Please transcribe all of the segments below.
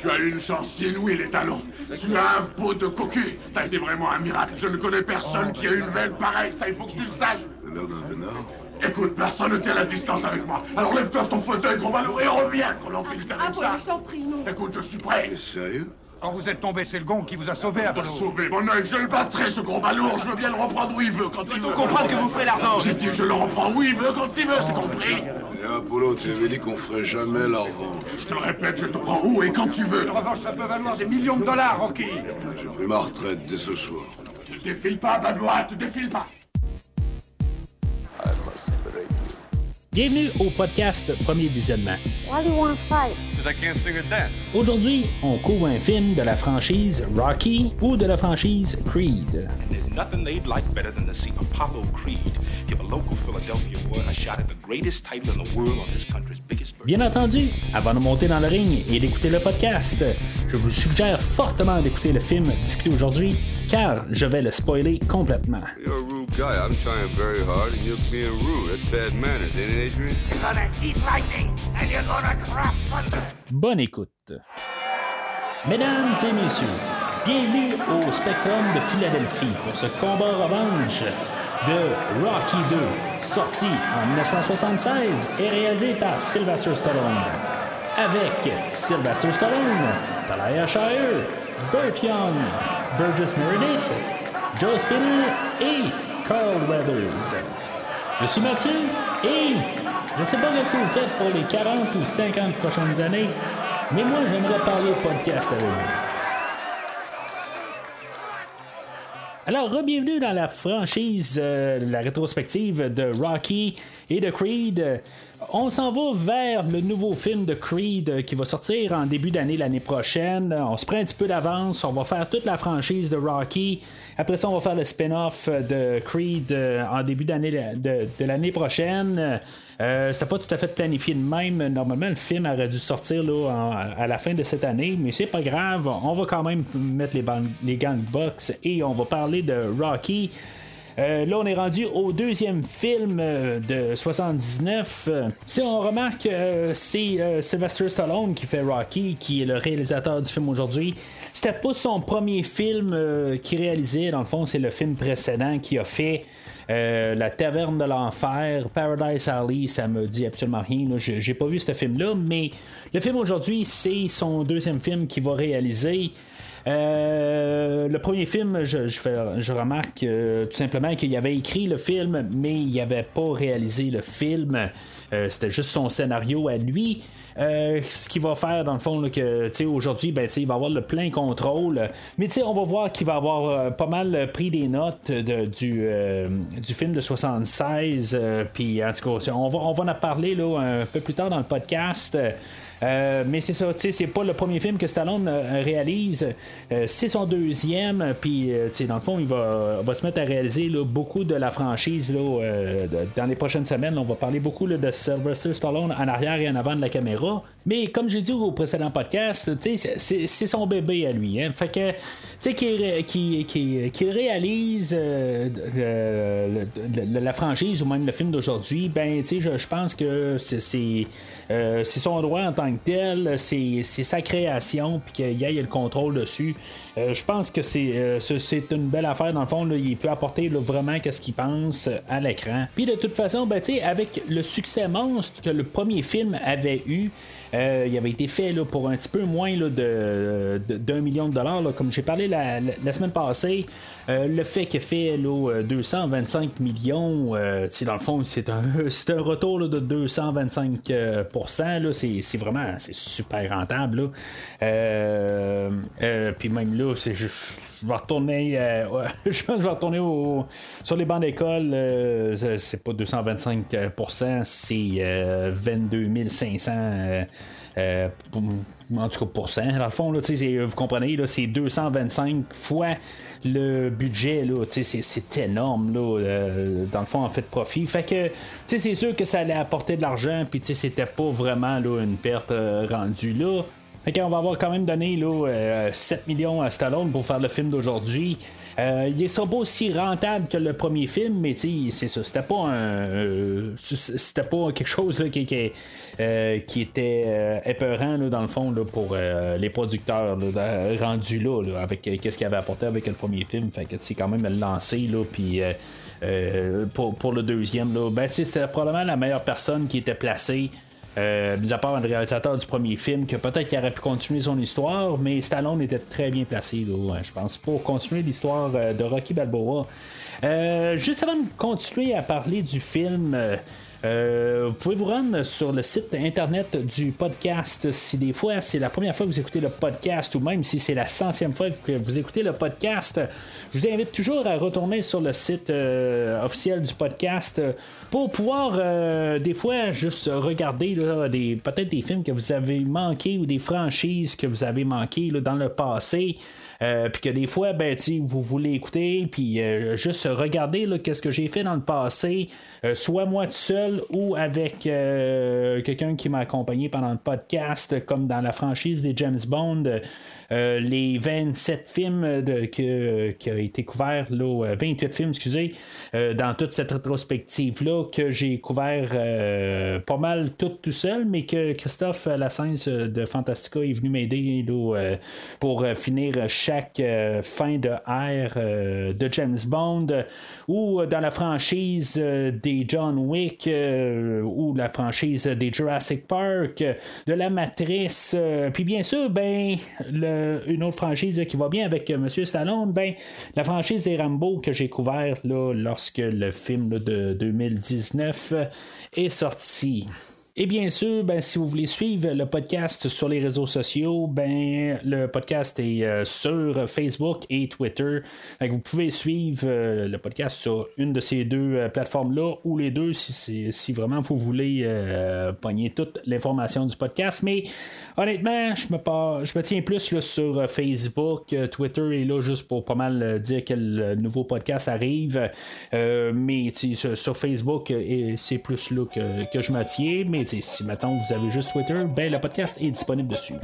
Tu as eu une chance inouïe, les talons. Tu as un pot de cocu. Ça a été vraiment un miracle. Je ne connais personne qui a une veine pareille. Ça, il faut que tu le saches. L'air d'un vénard. Écoute, personne ne tient la distance avec moi. Alors lève-toi de ton fauteuil, gros ballon, et reviens qu'on en finisse avec Apollo, ça. je t'en prie, non. Écoute, je suis prêt. T'es sérieux? Quand vous êtes tombé, c'est le gong qui vous a sauvé, Pour Apollo. sauver mon œil, je le battrai, ce gros ballon. Je veux bien le reprendre où il veut, quand il veut. comprendre que vous ferez l'argent. J'ai dit que je le reprends où il veut, quand il veut, c'est compris Et Apollo, tu avais dit qu'on ferait jamais la revanche. Je te le répète, je te prends où et quand tu veux. Une revanche, ça peut valoir des millions de dollars, Rocky. J'ai pris ma retraite dès ce soir. Te défile pas, Badois, te défile pas. Bienvenue au podcast Premier Visionnement. Why do you want to fight? Because I can't sing or dance? Aujourd'hui, on couvre un film de la franchise Rocky ou de la franchise Creed. There's nothing they'd like better than to see Apollo Creed give a local Philadelphia boy a shot at the greatest title in the world on this country's biggest bird. Bien entendu, avant de monter dans le ring et d'écouter le podcast, je vous suggère fortement d'écouter le film discuté aujourd'hui, car je vais le spoiler complètement. You're a rude guy. I'm trying very hard, and you're being rude. That's bad manners, ain't it, Adrian? You're gonna eat lightning, and you're gonna drop thunder. Bonne écoute. Mesdames et messieurs, bienvenue au Spectrum de Philadelphie pour ce combat revanche de Rocky 2, sorti en 1976 et réalisé par Sylvester Stallone. Avec Sylvester Stallone, Talia Shire, Burt Young, Burgess Meredith, Joe Spinner et Carl Weathers. Je suis Mathieu et je sais pas ce que vous faites pour les 40 ou 50 prochaines années, mais moi j'aimerais parler podcast avec vous. Alors, bienvenue dans la franchise, euh, la rétrospective de Rocky et de Creed. On s'en va vers le nouveau film de Creed euh, qui va sortir en début d'année l'année prochaine. On se prend un petit peu d'avance. On va faire toute la franchise de Rocky. Après ça, on va faire le spin-off de Creed euh, en début d'année de, l'année prochaine. Euh, C'était pas tout à fait planifié de même. Normalement, le film aurait dû sortir à la fin de cette année, mais c'est pas grave. On va quand même mettre les, les et on va parler de Rocky. Euh, là, on est rendu au deuxième film euh, de 79. Euh, si on remarque, c'est Sylvester Stallone qui fait Rocky, qui est le réalisateur du film aujourd'hui. C'était pas son premier film qu'il réalisait. Dans le fond, c'est le film précédent qu'il a fait. La Taverne de l'Enfer, Paradise Alley, ça me dit absolument rien. J'ai j'ai pas vu ce film-là, mais le film aujourd'hui, c'est son deuxième film qu'il va réaliser. Euh, le premier film, je, remarque euh, tout simplement qu'il avait écrit le film, mais il n'avait pas réalisé le film. Euh, C'était juste son scénario à lui. Ce qu'il va faire dans le fond que aujourd'hui ben, il va avoir le plein contrôle mais on va voir qu'il va avoir pas mal pris des notes du, film de 76 euh, puis en tout cas on va, en parler un peu plus tard dans le podcast euh, mais c'est ça, c'est pas le premier film que Stallone euh, réalise, Euh, c'est son deuxième, puis dans le fond, il va, se mettre à réaliser beaucoup de la franchise là, dans les prochaines semaines. on va parler beaucoup de Sylvester Stallone en arrière et en avant de la caméra. Mais comme j'ai dit au précédent podcast, c'est- c'est son bébé à lui. Hein. Fait que, tu sais, qu'il ré- qu'il- qu'il- qu'il réalise la franchise ou même le film d'aujourd'hui, ben, tu sais, je, pense que c'est euh, c'est son droit en tant que tel, c'est sa création, puis qu'il y ait le contrôle dessus. Euh, je pense que c'est euh, c'est- une belle affaire, dans le fond, il peut apporter vraiment qu'est-ce qu'il pense à l'écran. Puis de toute façon, ben, avec le succès monstre que le premier film avait eu, euh, il avait été fait là, pour un petit peu moins là, de, d'un million de dollars, là, comme j'ai parlé la, la- semaine passée. Euh, le fait qu'il fait là, euh, 225 millions, euh, sais, dans le fond, c'est un, c'est un retour de 225 euh, pourcent, là, c'est, c'est vraiment c'est super rentable. Puis même là, c'est, je, je vais retourner, euh, je vais retourner au- sur les bancs d'école. euh, c'est- pas 225 euh, pourcent, c'est euh, 22 500. euh, euh, pour- en tout cas, pour. Dans le fond, là, vous comprenez, c'est 225 fois le budget. C'est, énorme, là, euh, dans le fond, en fait de profit. Fait que, c'est sûr que ça allait apporter de l'argent, puis c'était pas vraiment une perte rendue là. Fait qu'on va avoir quand même donné là, 7 millions à Stallone pour faire le film d'aujourd'hui. Euh, il sera pas aussi rentable que le premier film, mais c'est ça. C'était pas un. euh, c'était pas quelque chose euh, qui était euh, épeurant là, dans le fond là, pour euh, les producteurs rendus là, avec euh, qu'est-ce qu'il avait apporté avec le premier film. Fait que c'est quand même lancé là, puis. euh, euh, pour, pour le deuxième, là, ben, c'était probablement la meilleure personne qui était placée euh, mis à part le réalisateur du premier film, que peut-être qu'il aurait pu continuer son histoire, mais Stallone était très bien placé, je pense, pour continuer l'histoire euh, de Rocky Balboa. Euh, juste avant de continuer à parler du film, euh, vous pouvez vous rendre sur le site internet du podcast? Si des fois c'est la première fois que vous écoutez le podcast ou même si c'est la centième fois que vous écoutez le podcast. Je vous invite toujours à retourner sur le site euh, officiel du podcast euh, pour pouvoir euh, des fois juste regarder peut-être des films que vous avez manqués ou des franchises que vous avez manquées dans le passé. Euh, puis que des fois, ben, vous voulez écouter, puis euh, juste regarder qu'est-ce que j'ai fait dans le passé, euh, soit moi tout seul ou avec quelqu'un qui m'a accompagné pendant le podcast, comme dans la franchise des James Bond. les 27 films que, qui a été couvert, là, euh, 28 films, excusez, dans toute cette rétrospective-là, que j'ai couvert pas mal tout tout seul, mais que Christophe Lassens de Fantastica est venu m'aider pour finir chaque euh, fin de ère euh, de James Bond euh, ou dans la franchise des John Wick ou la franchise des Jurassic Park, de la Matrice, puis bien sûr, ben une autre franchise qui va bien avec Monsieur Stallone, ben la franchise des Rambo que j'ai couvert là, lorsque le film là, de 2019 euh, est sorti. Et bien sûr, ben, si vous voulez suivre le podcast sur les réseaux sociaux, ben, le podcast est euh, sur Facebook et Twitter. Vous pouvez suivre euh, le podcast sur une de ces deux euh, plateformes-là ou les deux si, c'est- si vraiment vous voulez pogner toute l'information du podcast. Mais honnêtement, je me, je me tiens plus là, sur Facebook. Twitter est là juste pour pas mal dire que le nouveau podcast arrive. Mais sur, sur Facebook, c'est plus là que, que je me tiens. Mais si maintenant vous avez juste Twitter, ben le podcast est disponible dessus.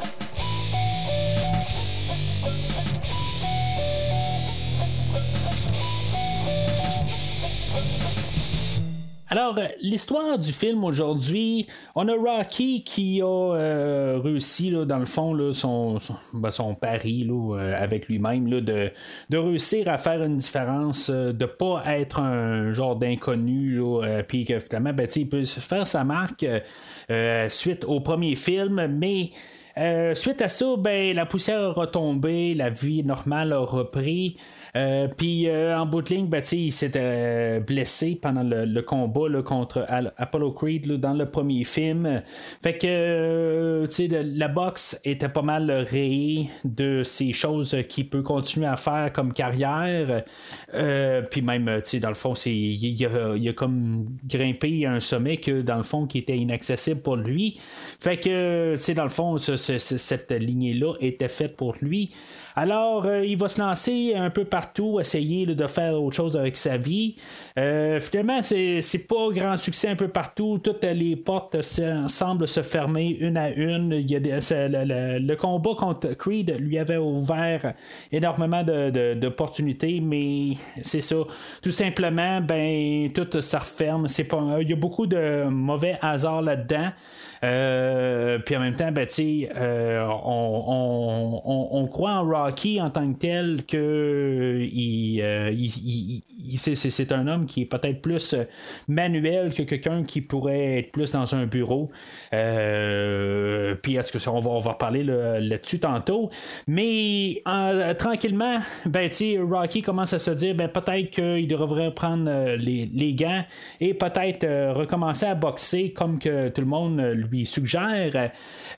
Alors, euh, l'histoire du film aujourd'hui, on a Rocky qui a euh, réussi, dans le fond, ben, son pari euh, avec lui-même, de, de réussir à faire une différence, euh, de pas être un genre d'inconnu, puis que finalement, ben, il peut faire sa marque suite au premier film, mais. Suite à ça, ben, la poussière a retombé, la vie normale a repris. Euh, Puis euh, en bout de ligne, ben, il s'était euh, blessé pendant le, combat là, contre Apollo Creed là, dans le premier film. Fait que la boxe était pas mal rayée de ces choses qu'il peut continuer à faire comme carrière. Puis même, dans le fond, c'est, il, a, il a comme grimpé un sommet que dans le fond qui était inaccessible pour lui. Fait que, tu sais, dans le fond, ce- ce- cette lignée-là était faite pour lui. Alors, euh, il va se lancer un peu partout, essayer de faire autre chose avec sa vie. Euh, finalement, c'est, c'est pas grand succès un peu partout. Toutes les portes se- semblent se fermer une à une. Il y a des- le, le- le combat contre Creed lui avait ouvert énormément de, de- d'opportunités, mais c'est ça. Tout simplement, ben, tout ça referme. C'est pas, il y a beaucoup de mauvais hasard là-dedans. Euh, puis en même temps, ben, euh, on, on- on- on croit en Rocky en tant que tel que il, euh, il- il- c'est, un homme qui est peut-être plus manuel que quelqu'un qui pourrait être plus dans un bureau. Puis on va, on va reparler là- là-dessus tantôt. Mais tranquillement, ben, Rocky commence à se dire ben, peut-être qu'il devrait prendre les, les gants et peut-être recommencer à boxer comme que tout le monde euh, suggère.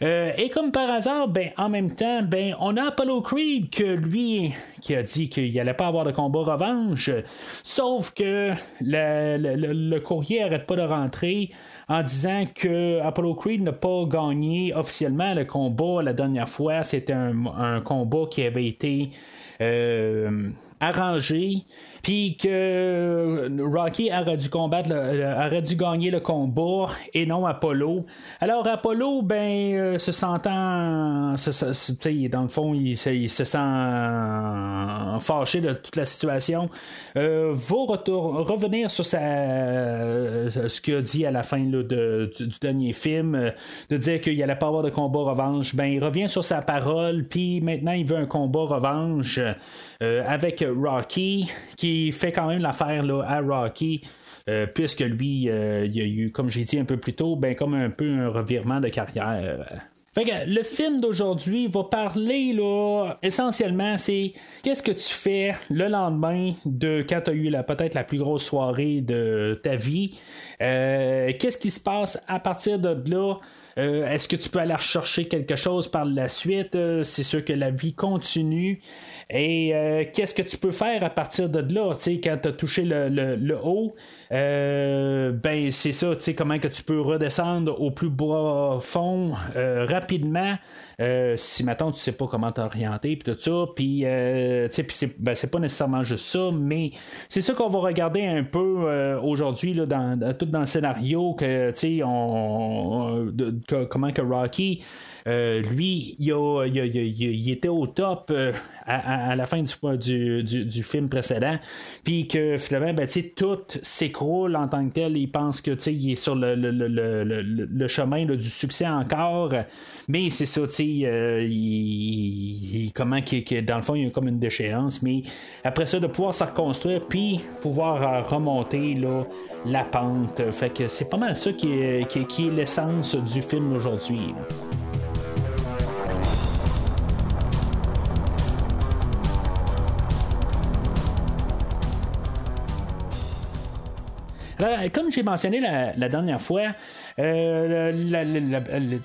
Euh, et comme par hasard, ben, en même temps, ben, on a Apollo Creed que lui qui a dit qu'il n'allait pas avoir de combat revanche. Sauf que le, courrier n'arrête pas de rentrer en disant que Apollo Creed n'a pas gagné officiellement le combat la dernière fois. C'était un, un combat qui avait été euh, arrangé, puis que Rocky aurait dû combattre, aurait dû gagner le combat et non Apollo. Alors Apollo, ben, euh, se sentant, se, se, dans le fond, il, se sent fâché de toute la situation, euh, va revenir sur sa, ce qu'il a dit à la fin de, du, du, dernier film, de dire qu'il allait pas avoir de combat revanche. Ben, il revient sur sa parole, puis maintenant il veut un combat revanche. Euh, avec Rocky, qui fait quand même l'affaire à Rocky. Euh, puisque lui, euh, il y a eu, comme j'ai dit un peu plus tôt, ben, comme un peu un revirement de carrière. Fait que le film d'aujourd'hui va parler là, essentiellement, c'est qu'est-ce que tu fais le lendemain de quand tu as eu peut-être la plus grosse soirée de ta vie. qu'est-ce qui se passe à partir de là? Est-ce que tu peux aller rechercher quelque chose par la suite? C'est sûr que la vie continue. Et euh, qu'est-ce que tu peux faire à partir de là? quand tu as touché le, haut, ben c'est ça, comment que tu peux redescendre au plus profond rapidement? si maintenant tu sais pas comment t'orienter puis tout ça puis c'est, ben, pas nécessairement juste ça mais c'est ça qu'on va regarder un peu aujourd'hui là, dans, tout dans le scénario que on, comment que Rocky, euh, lui, il, était au top euh, à, la fin du, film précédent, puis que finalement, ben, tout s'écroule en tant que tel. Il pense que il est sur le, chemin du succès encore, mais c'est ça, euh, il, comment dans le fond, il y a comme une déchéance, mais après ça, de pouvoir se reconstruire, puis pouvoir remonter la pente. Fait que c'est pas mal ça qui est l'essence du film aujourd'hui. Comme j'ai mentionné la, dernière fois, euh,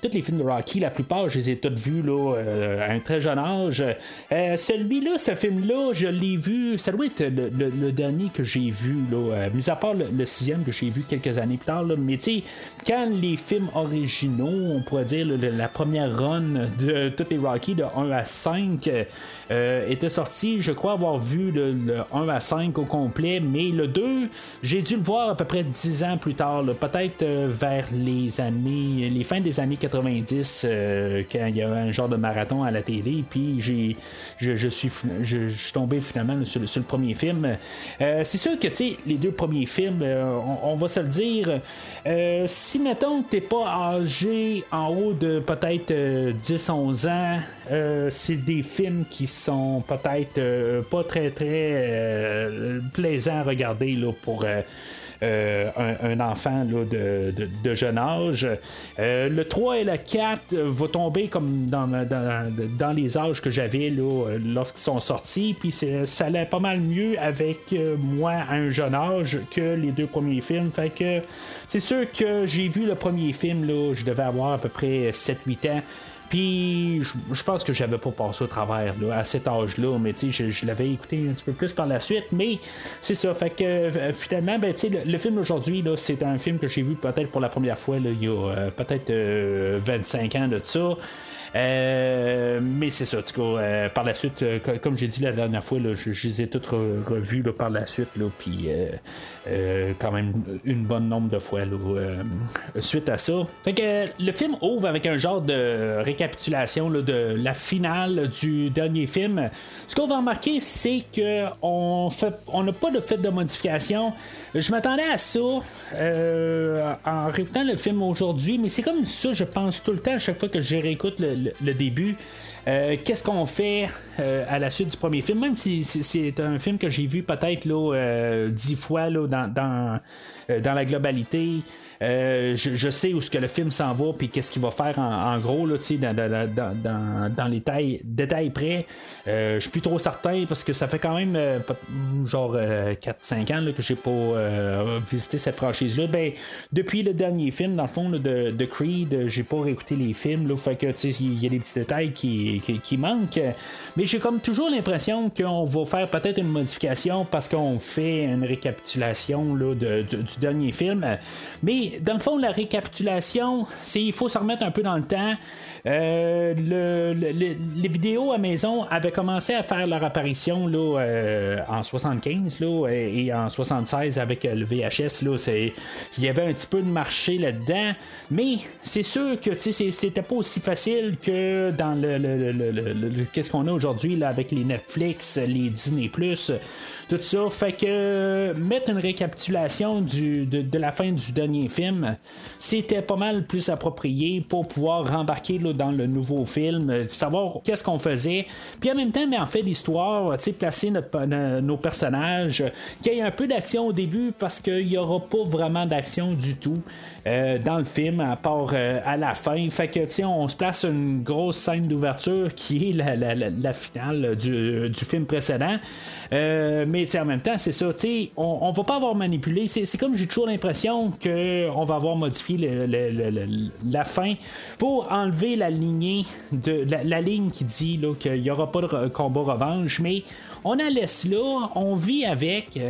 tous les films de Rocky, la plupart, je les ai tous vus là, euh, à un très jeune âge. Euh, celui-là, ce film-là, je l'ai vu, ça doit être le, dernier que j'ai vu, là, mis à part le, sixième que j'ai vu quelques années plus tard. Mais tu sais, quand les films originaux, on pourrait dire la première run de tous les Rocky de 1 à 5 était sorti, je crois avoir vu le, 1 à 5 au complet, mais le 2, j'ai dû le voir à peu près 10 ans plus tard, peut-être vers les années, les fins des années 90, euh, quand il y avait un genre de marathon à la télé, puis j'ai, je, suis, je, suis tombé finalement sur, le premier film. Euh, c'est sûr que, tu sais, les deux premiers films, euh, on, va se le dire, si, mettons, t'es pas âgé en haut de peut-être 10-11 ans, c'est des films qui sont peut-être pas très, très plaisants à regarder là, pour euh, un, enfant de, jeune âge. Euh, le 3 et le 4 va tomber comme dans, dans, les âges que j'avais lorsqu'ils sont sortis, puis ça allait pas mal mieux avec euh, moi à un jeune âge que les deux premiers films. Fait que c'est sûr que j'ai vu le premier film, là, je devais avoir à peu près 7-8 ans. Puis je, pense que j'avais pas passé au travers à cet âge-là, mais tu sais, je, l'avais écouté un petit peu plus par la suite. Mais c'est ça, fait que euh, finalement, ben, le, le film aujourd'hui, c'est un film que j'ai vu peut-être pour la première fois il y a euh, peut-être 25 euh, ans de ça. Euh, mais c'est ça, coup, euh, par la suite, euh, comme j'ai dit la dernière fois, je, les ai toutes revues par la suite, puis quand même une bonne nombre de fois suite à ça. Fait le film ouvre avec un genre de récapitulation de la finale du dernier film. Ce qu'on va remarquer, c'est que on fait, on n'a pas de fait de modification. Je m'attendais à ça en réécoutant le film aujourd'hui, mais c'est comme ça, je pense tout le temps à chaque fois que je réécoute le, le, début. Euh, qu'est-ce qu'on fait euh, à la suite du premier film, même si c'est un film que j'ai vu peut-être là, euh, dix fois là, dans, dans la globalité. Euh, je, je, sais où ce que le film s'en va, puis qu'est-ce qu'il va faire en, gros, là, dans, dans, dans, dans, les tailles, détails près. Euh, je suis plus trop certain parce que ça fait quand même euh, genre 4-5 ans là, que j'ai pas visité cette franchise-là. Ben, depuis le dernier film, dans le fond, de, de, Creed, j'ai pas réécouté les films. Là, fait que il y a des petits détails qui, qui, manquent. Mais j'ai comme toujours l'impression qu'on va faire peut-être une modification parce qu'on fait une récapitulation là, de, du, du dernier film. Mais dans le fond, la récapitulation, c'est il faut se remettre un peu dans le temps. Euh, les vidéos à maison avaient commencé à faire leur apparition là, euh, en 75 là, et en 76 avec le VHS. Là, il y avait un petit peu de marché là-dedans, mais c'est sûr que c'était pas aussi facile que dans le, qu'est-ce qu'on a aujourd'hui avec les Netflix, les Disney tout ça. Fait que mettre une récapitulation du, de, la fin du dernier film, c'était pas mal plus approprié pour pouvoir rembarquer dans le nouveau film, euh, savoir qu'est-ce qu'on faisait. Puis en même temps, mais en fait l'histoire, placer nos personnages, qu'il y ait un peu d'action au début parce qu'il n'y aura pas vraiment d'action du tout. Euh, dans le film, à part euh, à la fin. Fait que, tu on se place une grosse scène d'ouverture qui est la, la, la, finale du, du, film précédent. Euh, mais, en même temps, c'est ça, tu on, on va pas avoir manipulé. C'est comme j'ai toujours l'impression qu'on va avoir modifié la fin pour enlever la lignée de la, ligne qui dit qu'il n'y aura pas de combat revanche, mais on la laisse là, on vit avec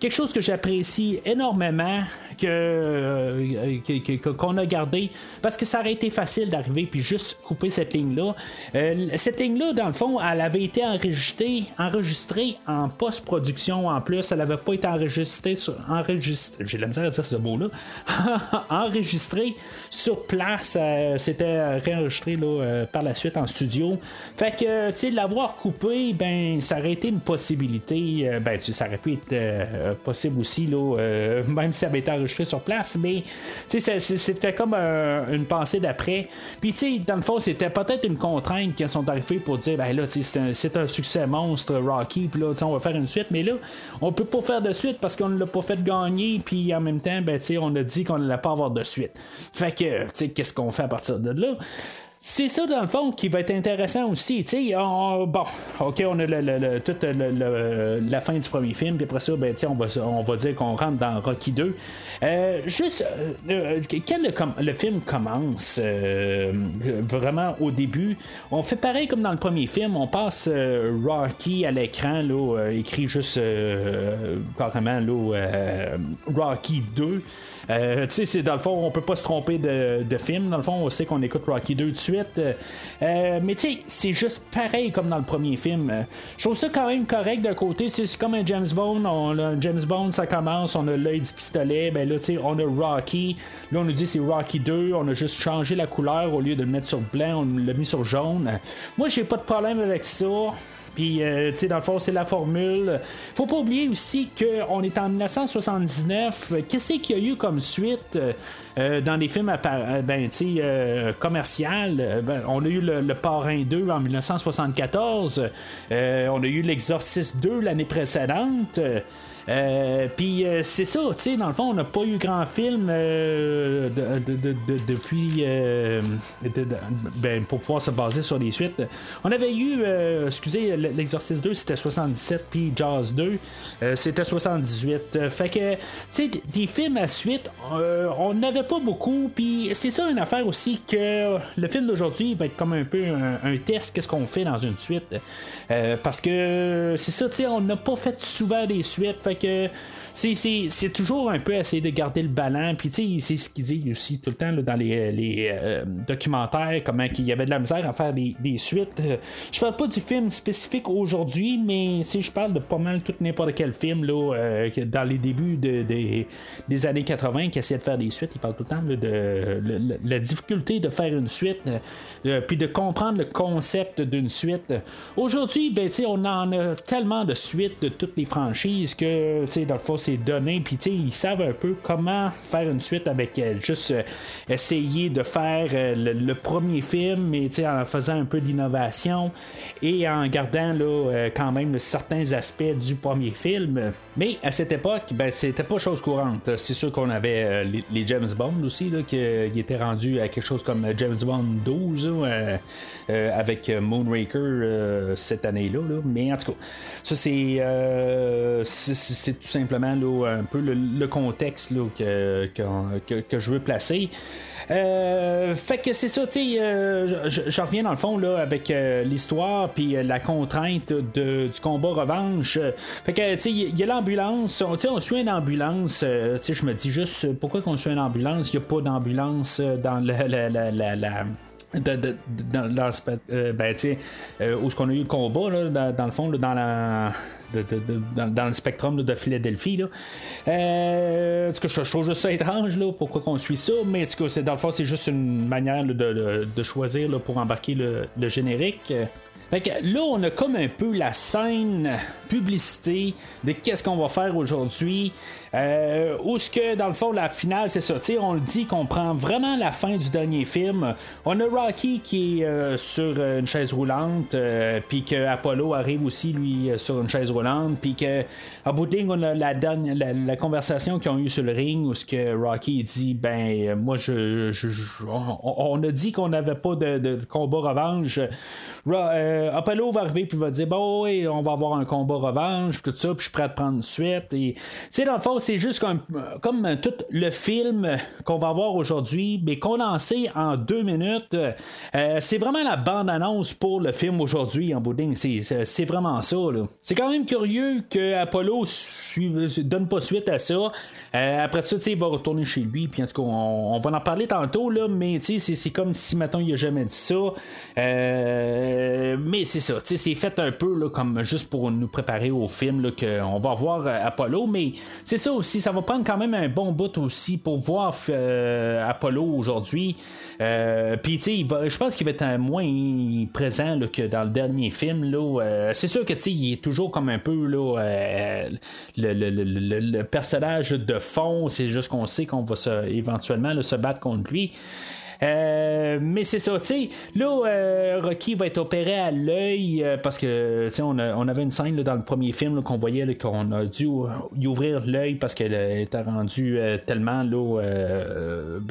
quelque chose que j'apprécie énormément euh, que, qu'on a gardé parce que ça aurait été facile d'arriver puis juste couper cette ligne-là. Euh, cette ligne-là, dans le fond, elle avait été enregistrée, enregistrée en post-production en plus. Elle n'avait pas été enregistrée sur. Enregistrée, j'ai la misère à dire ce mot-là. enregistrée sur place. Euh, c'était réenregistré là, par la suite en studio. Fait que, tu sais, l'avoir coupé, ben, ça aurait été une possibilité. ben, ça aurait pu être possible aussi, là, même si ça avait été enregistré sur place, mais c'était comme une pensée d'après. Puis, tu sais, dans le fond, c'était peut-être une contrainte qui sont arrivés pour dire, ben là, c'est un, succès monstre, Rocky, puis là, on va faire une suite, mais là, on peut pas faire de suite parce qu'on ne l'a pas fait gagner, puis en même temps, ben, on a dit qu'on n'allait pas avoir de suite. Fait que, tu sais, qu'est-ce qu'on fait à partir de là? C'est ça, dans le fond, qui va être intéressant aussi. bon, OK, on a le, toute la fin du premier film, puis après ça, ben, on, va, on va dire qu'on rentre dans Rocky 2. Euh, juste, euh, euh, quand le, film commence, vraiment au début, on fait pareil comme dans le premier film, on passe Rocky à l'écran, là, écrit juste carrément là, Rocky 2. Euh, tu sais, dans le fond, on peut pas se tromper de, film. Dans le fond, on sait qu'on écoute Rocky 2 de suite. Euh, mais tu sais, c'est juste pareil comme dans le premier film. Je trouve ça quand même correct d'un côté. C'est comme un James Bond. On James Bond, ça commence, on a l'œil du pistolet. Ben là, tu sais, on a Rocky. Là, on nous dit c'est Rocky 2. On a juste changé la couleur au lieu de le mettre sur blanc, on l'a mis sur jaune. Moi, j'ai pas de problème avec ça. Puis, euh, tu sais, dans le fond, c'est la formule. Faut pas oublier aussi qu'on est en 1979. Qu'est-ce qu'il y a eu comme suite euh, dans les films euh, ben, euh? Ben, on a eu le, le, Parrain 2 en 1974. on a eu L'Exorciste 2 l'année précédente. Euh, puis euh, c'est ça, tu sais, dans le fond, on n'a pas eu grand film euh, depuis. ben, pour pouvoir se baser sur les suites. On avait eu, excusez, l'Exorciste 2, c'était 77, puis Jaws 2, c'était 78. fait que, tu sais, des films à suite, on n'avait pas beaucoup, puis c'est ça une affaire aussi que le film d'aujourd'hui va être comme un peu un, un test, qu'est-ce qu'on fait dans une suite. parce que c'est ça, tu sais, on n'a pas fait souvent des suites. Fait que c'est toujours un peu essayer de garder le ballon. Puis, tu sais, c'est ce qu'il dit aussi tout le temps dans les, euh, documentaires, comment il y avait de la misère à faire des, suites. Je parle pas du film spécifique aujourd'hui, mais je parle de pas mal tout n'importe quel film là, euh, dans les débuts des années 80 qui essayait de faire des suites. Il parle tout le temps de, la difficulté de faire une suite, euh, puis de comprendre le concept d'une suite. Aujourd'hui, ben, on en a tellement de suites de toutes les franchises que, tu sais, dans le fond, c'est donné, puis ils savent un peu comment faire une suite avec euh, juste euh, essayer de faire euh, le, premier film, mais en faisant un peu d'innovation et en gardant là, quand même certains aspects du premier film. Mais à cette époque, ben, c'était pas chose courante. C'est sûr qu'on avait les, James Bond aussi, qui euh, il était rendu à quelque chose comme James Bond 12 là, euh, euh, avec Moonraker cette année-là. là. Mais en tout cas, ça c'est tout simplement un peu le, contexte que, que, que- je veux placer. Euh, fait que c'est ça, tu sais, euh, reviens dans le fond là avec euh, l'histoire puis euh, la contrainte de, du combat revanche. Fait que tu sais, il y a l'ambulance, on, on suit une ambulance. tu sais, je me dis juste pourquoi qu'on suit une ambulance, il n'y a pas d'ambulance dans la, dans, spe- euh, ben, tu sais, euh, où est-ce qu'on a eu le combat, là, dans, dans le fond, là, dans la. Dans, le spectrum de Philadelphie. Là. Euh, en je, trouve juste ça étrange, là, pourquoi qu'on suit ça, mais en tout cas, dans le fond, c'est juste une manière de, choisir pour embarquer le, générique. Fait là, on a comme un peu la scène publicité de qu'est-ce qu'on va faire aujourd'hui. Euh, où ce que, dans le fond, la finale, c'est ça. On le dit qu'on prend vraiment la fin du dernier film. On a Rocky qui est euh, sur euh, une chaise roulante, euh, puis que Apollo arrive aussi, lui, euh, sur une chaise roulante, puis que, à bout de on a la, dernière, la, conversation qu'ils ont eue sur le ring, où ce que Rocky dit, ben, euh, moi, je, je- on, a dit qu'on n'avait pas de, combat revanche. Apollo va arriver puis va dire bon oui on va avoir un combat revanche tout ça puis je suis prêt à prendre suite tu sais dans le fond c'est juste comme, comme tout le film qu'on va avoir aujourd'hui mais condensé en deux minutes. Euh, c'est vraiment la bande annonce pour le film aujourd'hui en boudin c'est, vraiment ça c'est quand même curieux que Apollo donne pas suite à ça. Euh, après ça il va retourner chez lui puis en tout cas on, va en parler tantôt là mais c'est, comme si maintenant il a jamais dit ça. Euh, mais c'est ça, c'est fait un peu là, comme juste pour nous préparer au film qu'on va voir Apollo, mais c'est ça aussi, ça va prendre quand même un bon bout aussi pour voir euh, Apollo aujourd'hui. Euh, Puis tu sais, je pense qu'il va être moins présent que dans le dernier film. Euh, c'est sûr que tu sais, il est toujours comme un peu le, personnage de fond. C'est juste qu'on sait qu'on va éventuellement se battre contre lui. Euh, mais c'est ça, tu sais. Là, euh, Rocky va être opéré à l'œil euh, parce que, tu sais, on, avait une scène dans le premier film qu'on voyait qu'on a dû y ouvrir l'œil parce qu'elle était rendue tellement, là,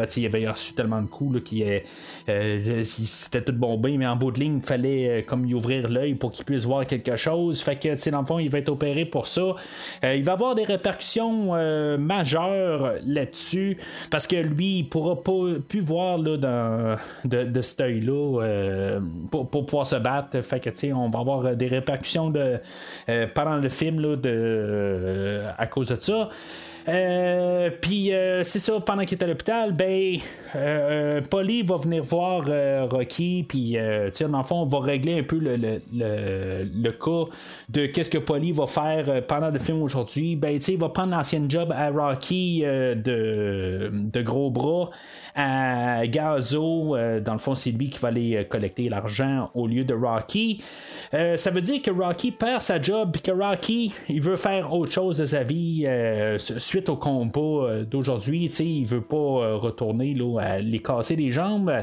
sais, il avait reçu tellement de coups qu'il c'était tout bombé, mais en bout de ligne, il fallait comme y ouvrir l'œil pour qu'il puisse voir quelque chose. Fait que, tu sais, dans le fond, il va être opéré pour ça. Il va avoir des répercussions majeures là-dessus parce que lui, il pourra pas plus voir là, de, de cet œil-là euh, pour, pouvoir se battre. Fait que, on va avoir des répercussions euh, pendant le film là, euh, à cause de ça. Puis c'est ça, pendant qu'il est à l'hôpital, ben, euh, Polly va venir voir euh, Rocky, puis euh, dans le fond, on va régler un peu le, le, le, le cas de qu'est-ce que Polly va faire euh, pendant le film aujourd'hui. Ben, il va prendre l'ancienne job à Rocky euh, de, de gros bras à Gazo. euh, dans le fond, c'est lui qui va aller euh, collecter l'argent au lieu de Rocky. Euh, ça veut dire que Rocky perd sa job, que Rocky, il veut faire autre chose de sa vie euh, suite au combat euh, d'aujourd'hui. Il veut pas euh, retourner là, les casser les jambes.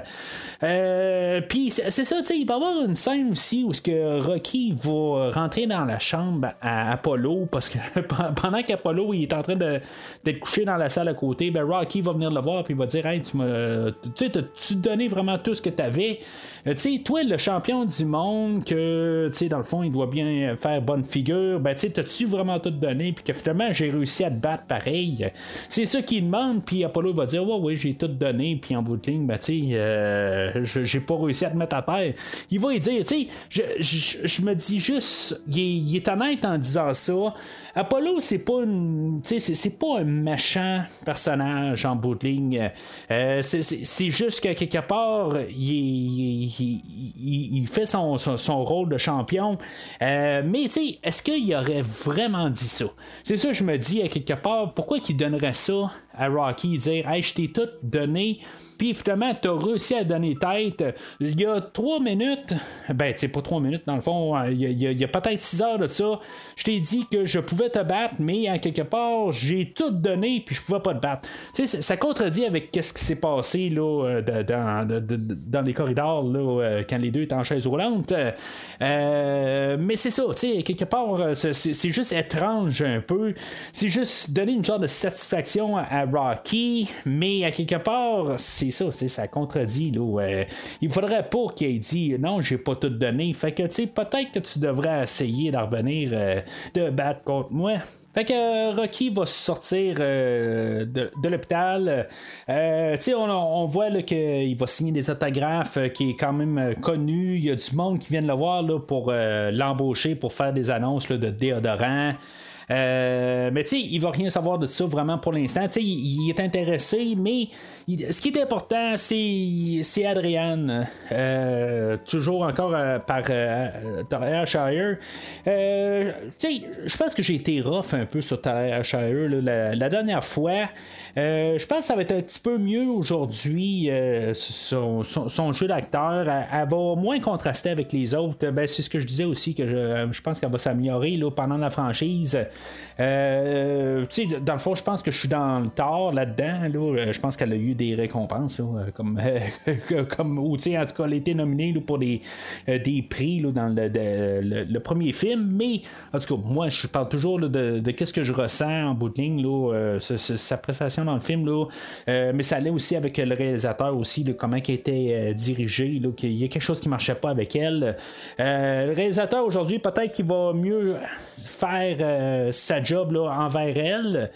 Euh, puis c'est ça, tu sais, il va y avoir une scène aussi où ce que Rocky va rentrer dans la chambre à Apollo parce que pendant qu'Apollo il est en train d'être couché dans la salle à côté, ben Rocky va venir le voir puis il va dire Hey, tu m'as. Tu tu donné vraiment tout ce que tu avais. tu sais, toi, le champion du monde, que tu sais, dans le fond, il doit bien faire bonne figure, ben tu sais, t'as-tu vraiment tout donné puis que finalement j'ai réussi à te battre pareil? C'est ça qu'il demande, puis Apollo va dire Ouais, oui, j'ai tout donné, puis en bout de ligne, ben euh, j'ai pas réussi à te mettre à terre. Il va lui dire, je, je- me dis juste, il est, il est honnête en disant ça. Apollo, c'est pas une, c'est- c'est pas un méchant personnage en bout de ligne. Euh, c'est- c'est juste que quelque part, il, il- il- fait son, son- son rôle de champion. Euh, mais est-ce qu'il aurait vraiment dit ça? C'est ça, je me dis à quelque part, pourquoi qu'il donnerait ça à Rocky, dire Hey, je t'ai tout donné, me. Puis finalement, tu as réussi à donner tête. Il y a trois minutes, ben, sais, pas trois minutes, dans le fond, il y a, peut-être six heures de ça, je t'ai dit que je pouvais te battre, mais à quelque part, j'ai tout donné, puis je pouvais pas te battre. Tu sais, ça contredit avec ce qui s'est passé là, dans, les corridors là, quand les deux étaient en chaise roulante. Euh, mais c'est ça, tu sais, quelque part, c'est juste étrange un peu. C'est juste donner une genre de satisfaction à Rocky, mais à quelque part, c'est ça, ça contredit. Là, il faudrait pas qu'il dit non, j'ai pas tout donné. Fait que, tu sais, peut-être que tu devrais essayer d'en revenir euh, de battre contre moi. Fait que euh, Rocky va sortir euh, de, l'hôpital. on, voit qu'il va signer des autographes qui est quand même connu. Il y a du monde qui vient le voir pour l'embaucher pour faire des annonces de déodorant. Euh, mais tu sais, il va rien savoir de ça vraiment pour l'instant. Tu sais, il, est intéressé, mais ce qui est important, c'est, c'est Adrian. Euh, toujours encore euh, par euh, Shire. tu sais, je pense que j'ai été rough un peu sur Tara Shire la, dernière fois. je pense que ça va être un petit peu mieux aujourd'hui. Son, son, jeu d'acteur, elle, va moins contraster avec les autres. Ben, c'est ce que je disais aussi, que je, je pense qu'elle va s'améliorer pendant la franchise. Euh, dans le fond, je pense que je suis dans le tort là-dedans. Euh, je pense qu'elle a eu des récompenses, euh, comme, comme ou en tout cas, elle a été nominée pour des, des prix dans le, premier film. Mais en tout cas, moi, je parle toujours de, qu'est-ce que je ressens en bout de ligne, sa prestation dans le film. mais ça allait aussi avec le réalisateur aussi, comment il était dirigé. qu'il y a quelque chose qui marchait pas avec elle. le réalisateur aujourd'hui, peut-être qu'il va mieux faire sa job là, envers elle.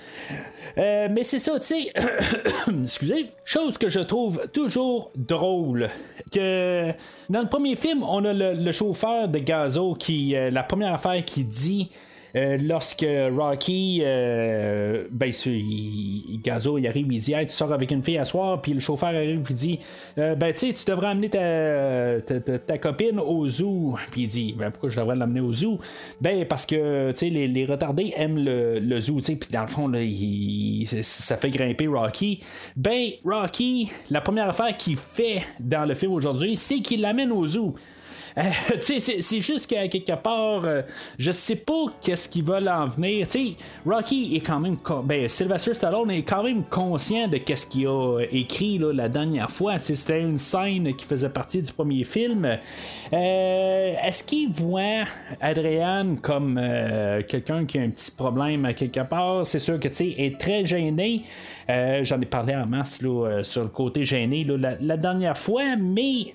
Euh, mais c'est ça, tu sais, excusez, chose que je trouve toujours drôle. Que dans le premier film, on a le, chauffeur de Gazo qui, euh, la première affaire qui dit. Euh, lorsque Rocky, euh, ben, il, Gazo, il arrive, il dit Tu sors avec une fille à soir, puis le chauffeur arrive, il dit euh, Ben, tu sais, tu devrais amener ta, ta, copine au zoo. Puis il dit Ben, pourquoi je devrais l'amener au zoo? Ben, parce que, tu sais, les, les, retardés aiment le, le zoo, tu sais, puis dans le fond, là, ça fait grimper Rocky. Ben, Rocky, la première affaire qu'il fait dans le film aujourd'hui, c'est qu'il l'amène au zoo. Euh, c'est juste qu'à quelque part, euh, je sais pas qu'est-ce qu'ils veulent en venir. sais Rocky est quand même. Ben, Sylvester Stallone est quand même conscient de qu'est-ce qu'il a écrit là, la dernière fois. C'était une scène qui faisait partie du premier film. Euh, est-ce qu'il voit Adrian comme quelqu'un qui a un petit problème à quelque part? C'est sûr que tu sais, est très gêné. J'en ai parlé en masse là, sur le côté gêné la, dernière fois, mais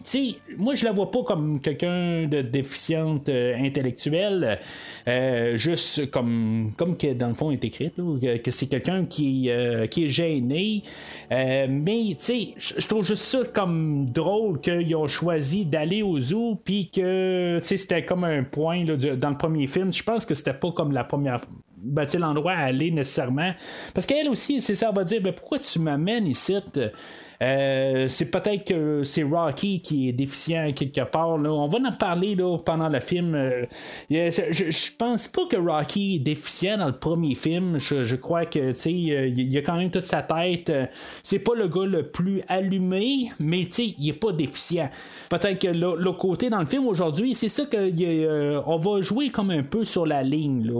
moi je la vois pas comme quelqu'un de déficiente euh, intellectuelle, euh, juste comme, comme que dans le fond est écrit, que, c'est quelqu'un qui, euh, est gêné. mais je trouve juste ça comme drôle qu'ils ont choisi d'aller au zoo, puis que c'était comme un point dans le premier film. Je pense que c'était pas comme la première ben, l'endroit à aller nécessairement? Parce qu'elle aussi, c'est ça, elle va dire ben, pourquoi tu m'amènes ici? Euh, c'est peut-être que c'est Rocky qui est déficient quelque part. On va en parler là, pendant le film. Euh, je, pense pas que Rocky est déficient dans le premier film. Je, crois que il a quand même toute sa tête. C'est pas le gars le plus allumé, mais il est pas déficient. Peut-être que le, côté dans le film aujourd'hui, c'est ça que euh, on va jouer comme un peu sur la ligne.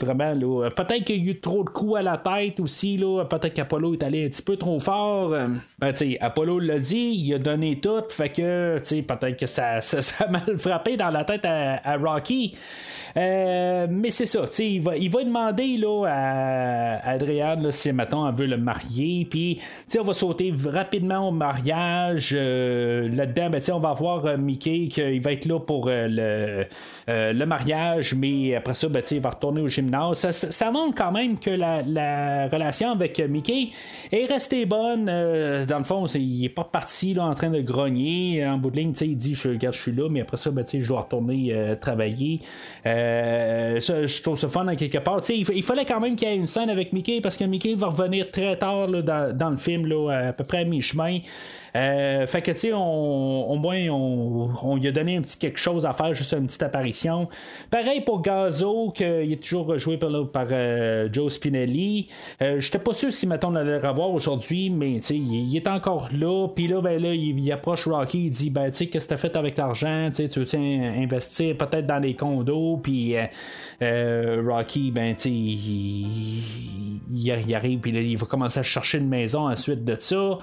vraiment. Peut-être qu'il y a eu trop de coups à la tête aussi. Peut-être qu'Apollo est allé un petit peu trop fort ben, Apollo l'a dit, il a donné tout, fait que, peut-être que ça, ça, a mal frappé dans la tête à, Rocky. Euh, mais c'est ça, il va, il va demander là, à Adrian si, mettons, elle veut le marier, puis on va sauter rapidement au mariage. Euh, là-dedans, ben, on va voir euh, Mickey qu'il va être là pour le, le mariage, mais après ça, ben, il va retourner au gymnase. Ça, ça, montre quand même que la, la relation avec Mickey est restée bonne dans le fond, il est pas parti là, en train de grogner. En bout de ligne, il dit je, regarde, je suis là, mais après ça, ben, je dois retourner euh, travailler. Euh, je trouve ça fun en quelque part. Il, il, fallait quand même qu'il y ait une scène avec Mickey parce que Mickey va revenir très tard dans, dans, le film, là, à peu près à mi-chemin. Euh, fait que, tu sais, au moins, on, lui a donné un petit quelque chose à faire, juste une petite apparition. Pareil pour Gazo, qu'il est toujours joué par, euh, Joe Spinelli. Euh, J'étais pas sûr si, mettons, on allait le revoir aujourd'hui, mais il, il, est encore là. Puis là, ben, là il, approche Rocky, il dit ben, tu sais, qu'est-ce que t'as fait avec l'argent? Tu veux investir peut-être dans des condos, puis Rocky, ben, tu sais, il, il, arrive, puis il va commencer à chercher une maison ensuite de ça.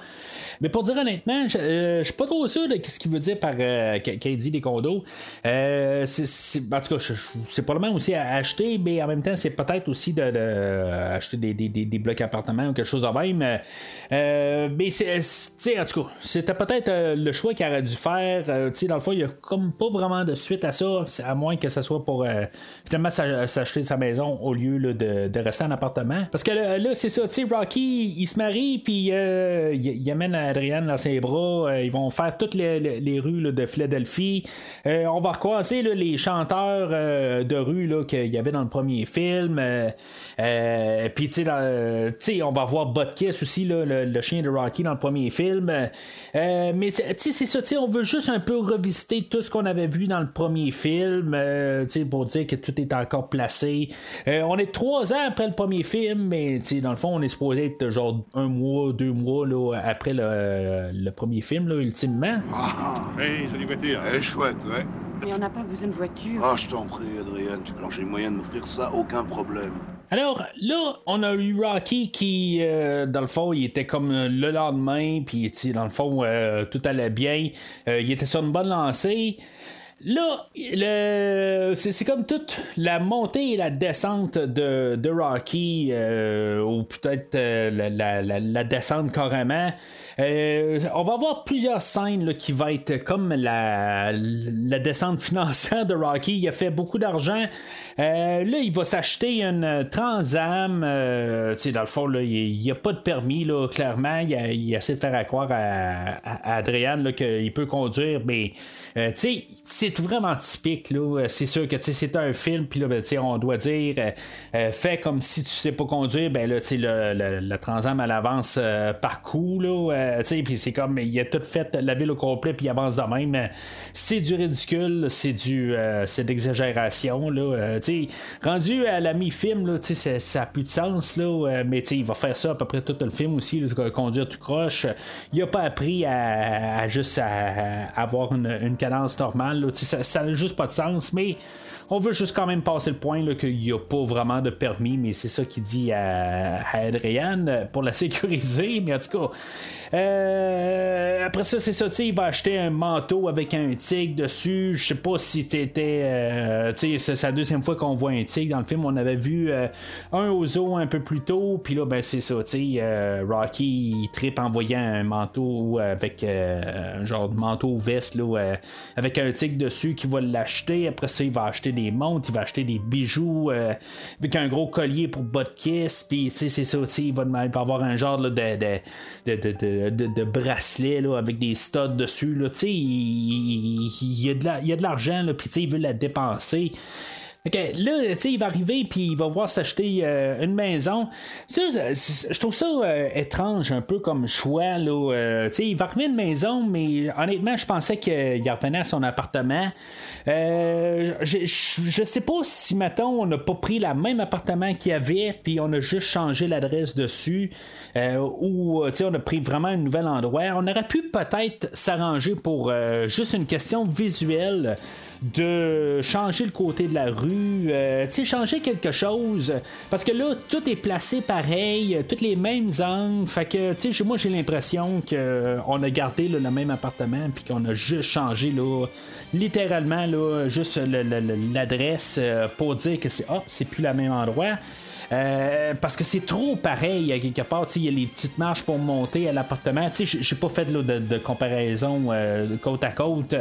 Mais pour dire honnêtement, je, euh, suis pas trop sûr de ce qu'il veut dire par euh, dit des condos. Euh, en tout cas, c'est probablement aussi à acheter, mais en même temps, c'est peut-être aussi de, acheter des, des, des, blocs appartements ou quelque chose de même. Euh, mais c'est, en tout cas, c'était peut-être le choix qu'il aurait dû faire. dans le fond, il n'y a comme pas vraiment de suite à ça, à moins que ce soit pour finalement s'acheter sa maison au lieu de, de, rester en appartement. Parce que là, c'est ça, Rocky, il se marie, puis il, amène Adrienne dans ses bras. Euh, ils vont faire toutes les, rues de Philadelphie. Euh, on va recroiser les chanteurs euh, de rue qu'il y avait dans le premier film. Puis, tu sais, on va voir Butkiss aussi, le, chien de Rocky dans le premier film. mais, c'est ça, on veut juste un peu revisiter tout ce qu'on avait vu dans le premier film, pour dire que tout est encore placé. on est trois ans après le premier film, mais, dans le fond, on est supposé être genre un mois, deux mois là, après le, le premier film, là, ultimement. Ah, oui, jolie voiture. Elle est chouette, ouais. Mais on n'a pas besoin de voiture. Ah, je t'en prie, Adrien, tu peux j'ai moyen de m'offrir ça, aucun problème. Alors là, on a eu Rocky qui, euh, dans le fond, il était comme le lendemain, puis dans le fond, euh, tout allait bien. il était sur une bonne lancée. Là, le, c'est, comme toute la montée et la descente de, de Rocky, ou peut-être la, la, la, descente carrément. Euh, on va avoir plusieurs scènes là, qui va être comme la, descente financière de Rocky. Il a fait beaucoup d'argent. Euh, là, il va s'acheter une Transam. Euh, dans le fond, il n'y a pas de permis, là, clairement. Il, essaie de faire croire à, à, Adrian qu'il peut conduire, mais c'est vraiment typique. Là. C'est sûr que c'est un film, puis là, ben, on doit dire fais comme si tu sais pas conduire, ben là, le, la Transam elle avance par coup. Là, euh, puis c'est comme, il a tout fait la ville au complet, puis il avance de même. C'est du ridicule, c'est du, euh, c'est d'exagération, là. Euh, rendu à la mi-film, là, ça n'a plus de sens, là. mais il va faire ça à peu près tout le film aussi, conduire tout croche. Il a pas appris à, juste à, avoir une, cadence normale, ça n'a juste pas de sens, mais on veut juste quand même passer le point qu'il n'y a pas vraiment de permis, mais c'est ça qu'il dit à, à Adrian pour la sécuriser. Mais en tout cas, euh, après ça, c'est ça, il va acheter un manteau avec un tigre dessus. Je sais pas si t'étais. Euh, c'est la deuxième fois qu'on voit un tigre dans le film. On avait vu euh, un au zoo un peu plus tôt. Puis là, ben c'est ça, Rocky il tripe en voyant un manteau avec un genre de manteau veste avec un tigre dessus qui va l'acheter. Après ça, il va acheter des montres, il va acheter des bijoux avec un gros collier pour Kiss. Puis c'est ça, il va, il va avoir un genre de, de, de de, bracelets là, avec des studs dessus. Là, il, il, y a de l'argent, puis il veut la dépenser. Ok, là, tu sais, il va arriver puis il va voir s'acheter euh, une maison. je trouve ça euh, étrange un peu comme choix. Là, euh, tu sais, il va arriver une maison, mais honnêtement, je pensais qu'il revenait à son appartement. je, je, sais pas si, mettons, on n'a pas pris le même appartement qu'il y avait, puis on a juste changé l'adresse dessus, ou, tu sais, on a pris vraiment un nouvel endroit. On aurait pu peut-être s'arranger pour juste une question visuelle de changer le côté de la rue, euh, tu sais, changer quelque chose. Parce que là, tout est placé pareil, toutes les mêmes angles. Fait que, tu sais, moi, j'ai l'impression qu'on a gardé le même appartement, puis qu'on a juste changé, là, littéralement, là, juste l'adresse euh, pour dire que c'est, hop, c'est plus le même endroit. Euh, parce que c'est trop pareil à quelque part. Il y a les petites marches pour monter à l'appartement. J'ai pas fait de, comparaison euh, côte à côte.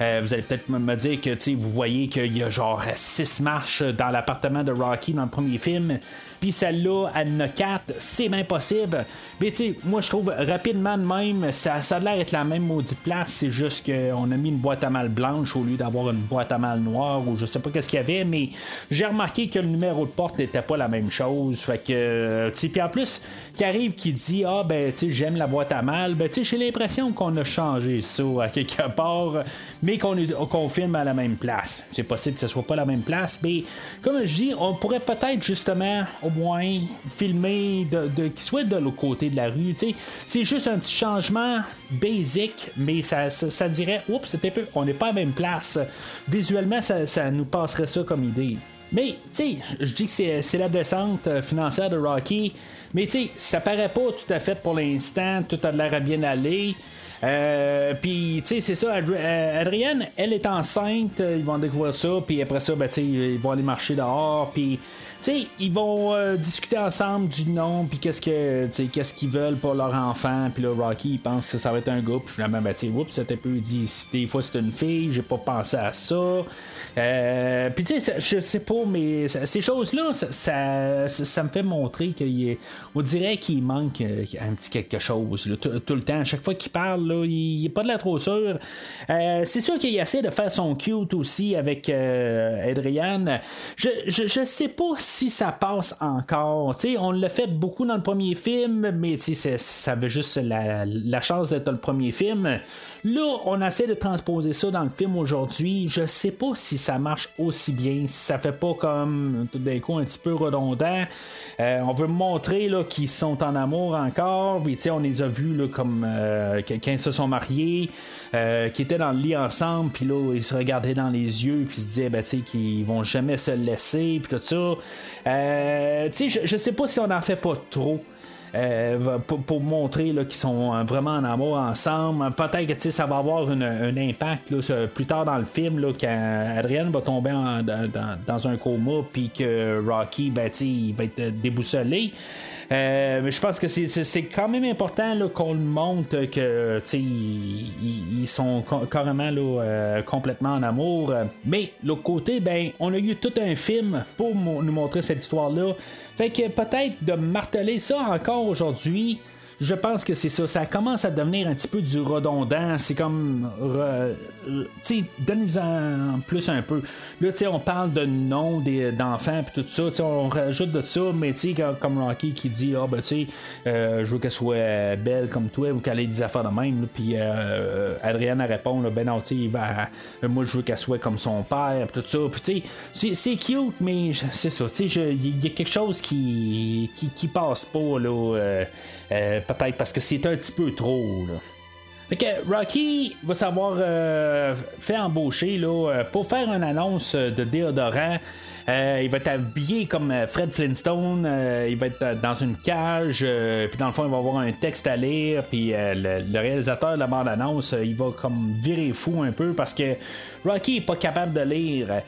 Euh, vous allez peut-être me dire que vous voyez qu'il y a genre six marches dans l'appartement de Rocky dans le premier film puis celle-là, elle a 4, c'est même possible. Mais tu sais, moi je trouve rapidement de même, ça, ça a l'air d'être la même maudite place, c'est juste qu'on a mis une boîte à mal blanche au lieu d'avoir une boîte à mal noire ou je sais pas qu'est-ce qu'il y avait, mais j'ai remarqué que le numéro de porte n'était pas la même chose. Fait que, tu sais, puis en plus, qui arrive qui dit Ah, ben, tu sais, j'aime la boîte à mal, ben, tu sais, j'ai l'impression qu'on a changé ça à quelque part, mais qu'on confirme à la même place. C'est possible que ce soit pas la même place, mais comme je dis, on pourrait peut-être justement au moins filmer de, qu'il soit de l'autre côté de la rue. C'est juste un petit changement basic, mais ça, ça, dirait, oups, c'était peu, on n'est pas à la même place. Visuellement, ça, ça nous passerait ça comme idée. Mais, tu sais, je dis que c'est la descente euh, financière de Rocky, mais tu sais, ça paraît pas tout à fait pour l'instant, tout a l'air à bien aller. Euh, puis, tu sais, c'est ça, euh, Adrienne, elle est enceinte, ils vont découvrir ça, puis après ça, ben, tu sais, ils vont aller marcher dehors, puis sais, ils vont euh, discuter ensemble du nom, puis qu'est-ce que, qu'est-ce qu'ils veulent pour leur enfant. Puis là, Rocky, il pense que ça va être un gars, puis finalement, ben, tu sais, c'était peu dit, des fois c'est une fille, j'ai pas pensé à ça. Euh, puis tu sais, je sais pas, mais ces choses-là, ça, ça, me fait montrer qu'on dirait qu'il manque euh, un petit quelque chose tout le temps. À chaque fois qu'il parle, là, il n'est pas de la trop sûr. c'est sûr qu'il essaie de faire son cute aussi avec Adrienne. Je, je, je sais pas si ça passe encore, on l'a fait beaucoup dans le premier film, mais ça avait juste la, la chance d'être le premier film. Là, on essaie de transposer ça dans le film aujourd'hui. Je sais pas si ça marche aussi bien, si ça fait pas comme tout d'un coup un petit peu redondant. Euh, on veut montrer là, qu'ils sont en amour encore, puis on les a vus là, comme euh, quand ils se sont mariés, euh, étaient dans le lit ensemble, puis là, ils se regardaient dans les yeux, puis se disaient ben, qu'ils vont jamais se laisser, puis tout ça. Je, je sais pas si on en fait pas trop. Euh, pour, montrer qu'ils sont euh, vraiment en amour ensemble. Peut-être que ça va avoir un impact plus tard dans le film là, quand va tomber dans, un coma puis que Rocky ben, il va être déboussolé. Euh, mais je pense que c'est quand même important qu'on le montre que ils, sont carrément là, complètement en amour. Mais l'autre côté, ben, on a eu tout un film pour nous montrer cette histoire-là. Fait que peut-être de marteler ça encore aujourd'hui, je pense que c'est ça. Ça commence à devenir un petit peu du redondant. C'est comme. tu sais, donne-nous-en plus un peu. Là, tu sais, on parle de nom d'enfants puis tout ça. Tu sais, on rajoute de ça, mais tu sais, comme Rocky qui dit Ah, ben, tu sais, euh, je veux qu'elle soit belle comme toi ou qu'elle ait des affaires de même. Puis euh, Adrienne répond Ben non, tu sais, va. Moi, je veux qu'elle soit comme son père, tout ça. Puis, tu sais, c'est cute, mais c'est ça. Tu sais, il y a quelque chose qui, qui, qui passe pas, là. Euh, euh, peut-être parce que c'est un petit peu trop. Fait que Rocky va savoir euh, faire embaucher là, euh, pour faire une annonce de déodorant. Euh, il va être habillé comme Fred Flintstone. il va être dans une cage. puis dans le fond, il va avoir un texte à lire. Puis le, réalisateur de la bande-annonce, il va comme virer fou un peu parce que Rocky est pas capable de lire.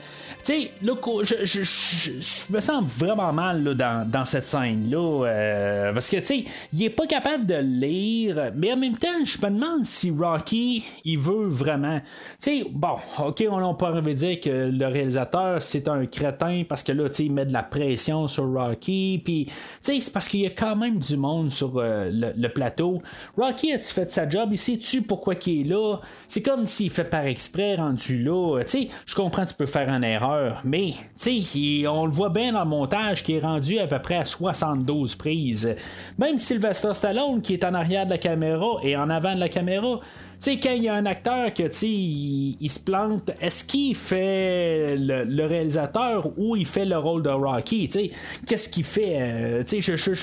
Tu sais, je, me sens vraiment mal dans, cette scène-là. parce que, tu sais, il est pas capable de lire. Mais en même temps, je me demande si Rocky, il veut vraiment. Tu sais, bon, ok, on peut dire que le réalisateur, c'est un crétin parce que là, tu sais, il met de la pression sur Rocky. Puis, tu sais, c'est parce qu'il y a quand même du monde sur euh, le, plateau. Rocky, a-tu fait sa job? Il sait-tu pourquoi il est là? C'est comme s'il fait par exprès rendu là. Tu sais, je comprends, tu peux faire une erreur, mais, tu sais, on le voit bien dans le montage qui est rendu à peu près à 72 prises. Même Sylvester Stallone, qui est en arrière de la caméra et en avant de la caméra, sais, quand il y a un acteur que tu il, se plante, est-ce qu'il fait le, réalisateur ou il fait le rôle de Rocky? Tu sais, qu'est-ce qu'il fait? Euh, tu sais, je,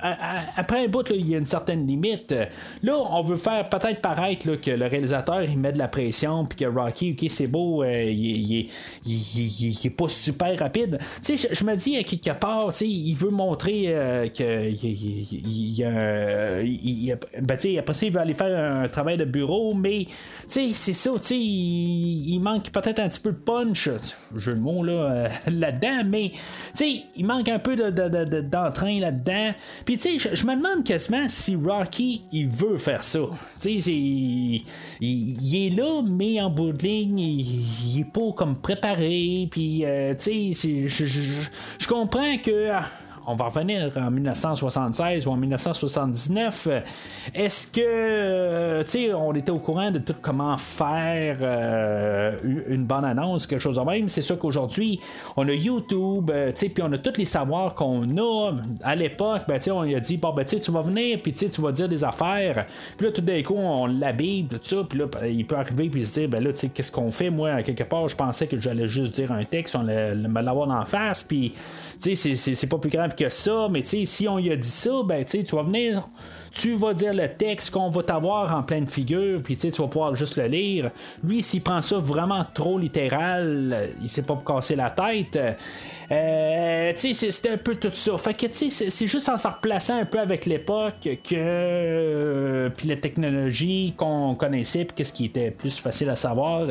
après un bout, il y a une certaine limite. Là, on veut faire peut-être paraître que le réalisateur il met de la pression, puis que Rocky, ok, c'est beau, euh, il, il, est pas super rapide. Je, me dis, à quelque part, il veut montrer euh, que il, il, ben, tu après ça, il veut aller faire un travail de bureau, mais c'est ça, tu sais, il, manque peut-être un petit peu de punch, jeu de mots là, euh, là-dedans, mais il manque un peu d'entrain là-dedans. Puis tu sais, je me demande quasiment si Rocky il veut faire ça. Tu sais, il, il, est là, mais en bout de ligne, il, est pas comme préparé. Puis euh, tu sais, je comprends que on va revenir en 1976 ou en 1979. Est-ce que, tu sais, on était au courant de tout comment faire une bonne annonce, quelque chose de même? C'est sûr qu'aujourd'hui, on a YouTube, tu sais, puis on a tous les savoirs qu'on a. À l'époque, ben, tu sais, on a dit, bon, ben, tu vas venir, puis tu vas dire des affaires. Puis là, tout d'un coup, on l'habille, tout ça, puis là, ben, il peut arriver, puis se dire, ben là, tu sais, qu'est-ce qu'on fait? Moi, quelque part, je pensais que j'allais juste dire un texte, on me l'avoir en face, puis, tu sais, c'est pas plus grave que ça, mais sais, si on y a dit ça, ben, tu sais, vas venir tu vas dire le texte qu'on va t'avoir en pleine figure, puis tu vas pouvoir juste le lire. Lui, s'il prend ça vraiment trop littéral, il sait pas casser la tête. Euh, c'était un peu tout ça. Fait que c'est juste en se replaçant un peu avec l'époque que euh, puis la technologie qu'on connaissait puis qu'est-ce qui était plus facile à savoir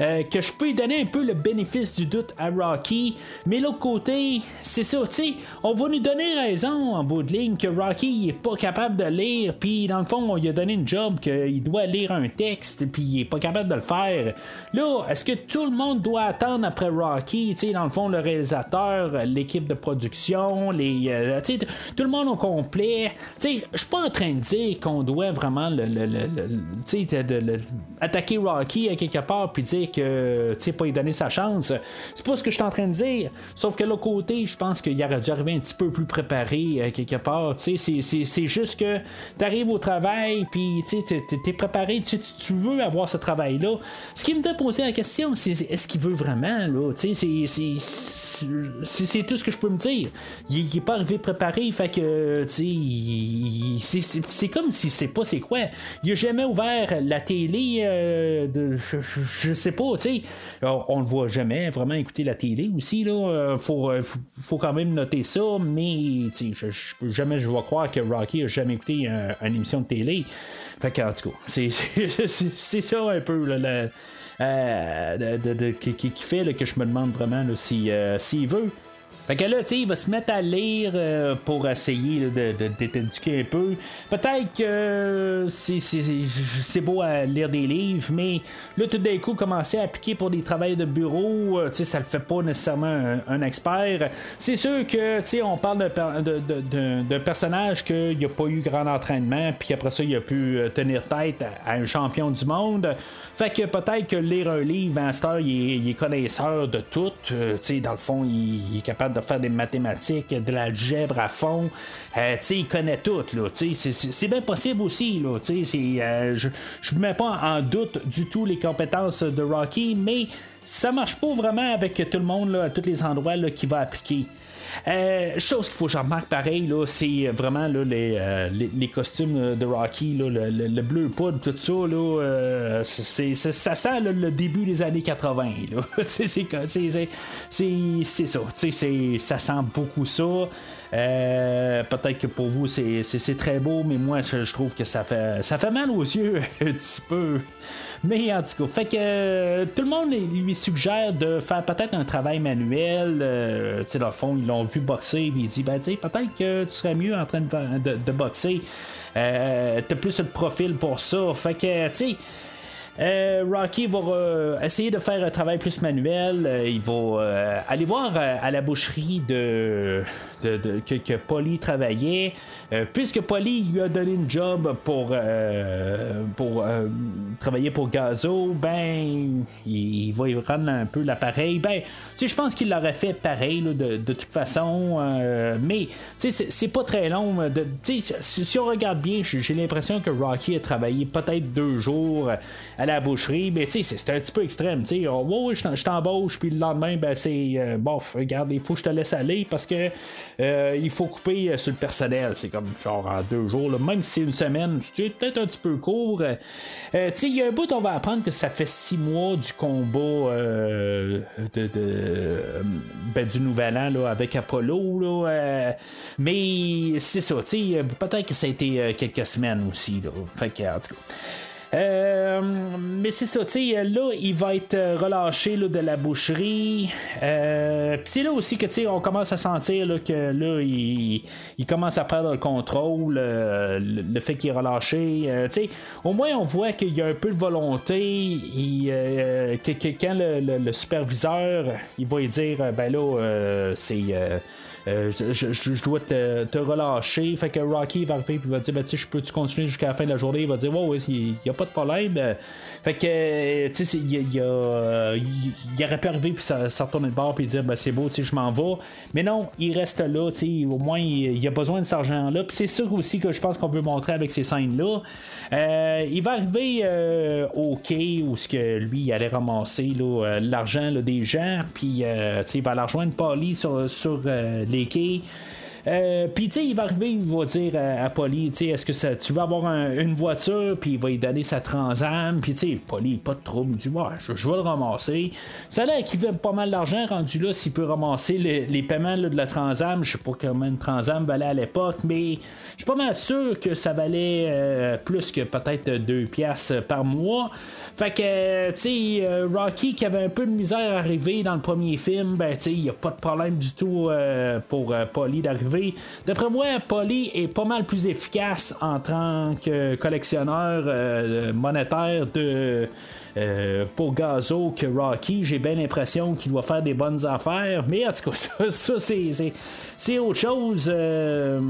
euh, que je peux lui donner un peu le bénéfice du doute à Rocky mais l'autre côté c'est ça tu on va nous donner raison en bout de ligne que Rocky il est pas capable de lire puis dans le fond on lui a donné une job qu'il doit lire un texte puis il est pas capable de le faire là est-ce que tout le monde doit attendre après Rocky tu dans le fond le réalisateur l'équipe de production, les, euh, tout le monde au complet. Je suis pas en train de dire qu'on doit vraiment le, attaquer Rocky à quelque part puis dire que pas lui donner sa chance. C'est pas ce que je suis en train de dire. Sauf que l'autre côté, je pense qu'il aurait dû arriver un petit peu plus préparé à quelque part. C'est juste que tu arrives au travail puis tu es préparé, tu veux avoir ce travail-là. Ce qui me fait poser la question, c'est est-ce qu'il veut vraiment? Là? C'est tout ce que je peux me dire. Il, n'est est pas arrivé préparé, fait que, c'est comme si c'est pas c'est quoi. Il a jamais ouvert la télé, euh, de, je, sais pas, tu. On, le voit jamais vraiment écouter la télé aussi, là. Euh, faut, euh, faut, quand même noter ça, mais, tu sais, jamais je vais croire que Rocky a jamais écouté une émission de télé. Fait que, tout cas, c'est ça un peu, euh, de, qui, fait que je me demande vraiment s'il euh, veut. Fait que là, tu sais, il va se mettre à lire euh, pour essayer de, de, un peu. Peut-être que c'est beau à lire des livres, mais là, tout d'un coup, commencer à appliquer pour des travails de bureau, tu sais, ça le fait pas nécessairement un, expert. C'est sûr que, tu sais, on parle d'un personnage qu'il n'a pas eu grand entraînement, puis après ça, il a pu tenir tête à un champion du monde. Fait que peut-être que lire un livre, Master, il est, connaisseur de tout. Euh, sais dans le fond, il, est capable de faire des mathématiques, de l'algèbre à fond. Euh, il connaît tout. C'est, bien possible aussi. Là, euh, je ne mets pas en doute du tout les compétences de Rocky, mais ça marche pas vraiment avec tout le monde là, à tous les endroits là, qu'il va appliquer. Euh, chose qu'il faut que je remarque pareil, là, c'est vraiment là, les, euh, les, costumes de Rocky, là, le, bleu poudre, tout ça, là, euh, c'est, ça sent le début des années 80. c'est, c'est, ça. ça sent beaucoup ça. peut-être que pour vous c'est, très beau, mais moi je trouve que ça fait ça fait mal aux yeux un petit peu. Mais en tout cas, fait que euh, tout le monde lui suggère de faire peut-être un travail manuel. Euh, tu sais, dans le fond, ils l'ont vu boxer, puis il dit, ben, tu sais, peut-être que tu serais mieux en train de, boxer. Euh, T'as plus le profil pour ça. Fait que, tu sais, euh, Rocky va euh, essayer de faire un travail plus manuel. Euh, il va aller voir à la boucherie de, que, Polly travaillait. puisque Polly lui a donné une job pour, pour travailler pour Gazo, ben il, va y rendre un peu l'appareil. Ben, je pense qu'il l'aurait fait pareil de, toute façon. mais c'est pas très long. Si on regarde bien, j'ai l'impression que Rocky a travaillé peut-être deux jours la boucherie, mais tu sais, c'est un petit peu extrême. Tu sais, oh, je t'embauche, puis le lendemain, ben c'est euh, bof, regarde, il faut que je te laisse aller parce que euh, il faut couper euh, sur le personnel. C'est comme genre en deux jours, même si c'est une semaine, c'est peut-être un petit peu court. tu sais, il y a un bout, on va apprendre que ça fait six mois du combat de, ben, du Nouvel An là, avec Apollo. Là, mais c'est ça, tu sais, peut-être que ça a été quelques semaines aussi. Là. Fait que, en tout cas. Euh, mais c'est ça, tu sais, là, il va être relâché là, de la boucherie. Euh, c'est là aussi que, tu sais, on commence à sentir là, que là, il, commence à perdre le contrôle, euh, le, fait qu'il est relâché. Euh, tu sais, au moins, on voit qu'il y a un peu de volonté. Que, quand le, superviseur, il va lui dire, ben là, c'est euh, je, dois te, relâcher. Fait que Rocky va arriver puis va dire ben, tu je peux-tu continuer jusqu'à la fin de la journée? Il va dire Ouais, il n'y a pas de problème. Euh, Fait que, euh, tu sais, il il il- aurait pu arriver puis ça, ça retourner de bord puis dire ben, c'est beau, je m'en vais. Mais non, il reste là, tu sais, au moins il, a besoin de cet argent-là. Puis c'est sûr aussi que je pense qu'on veut montrer avec ces scènes-là. Il va arriver au quai où ce que lui il allait ramasser l'argent des gens, puis tu sais, il va aller rejoindre Polly sur, sur euh, les quais. Euh, il va arriver, il va dire à, Polly, tu est-ce que ça, tu veux avoir un- une voiture, puis il va lui donner sa Transam, puis tu Polly, pas de trouble, dit, ouais, je, je vais le ramasser. Ça a l'air pas mal d'argent rendu là s'il peut ramasser les, paiements de la Transam. Je sais pas comment une Transam valait à l'époque, mais je suis pas mal sûr que ça valait euh, plus que peut-être 2 piastres par mois. Fait que, euh, tu sais, euh, Rocky qui avait un peu de misère à arriver dans le premier film, ben, tu sais, il n'y a pas de problème du tout pour Polly d'arriver. D'après moi, Polly est pas mal plus efficace en tant que collectionneur euh, monétaire de. euh, pour Gazo que Rocky, j'ai bien l'impression qu'il doit faire des bonnes affaires, mais en tout cas, ça, c'est, c'est, autre chose euh,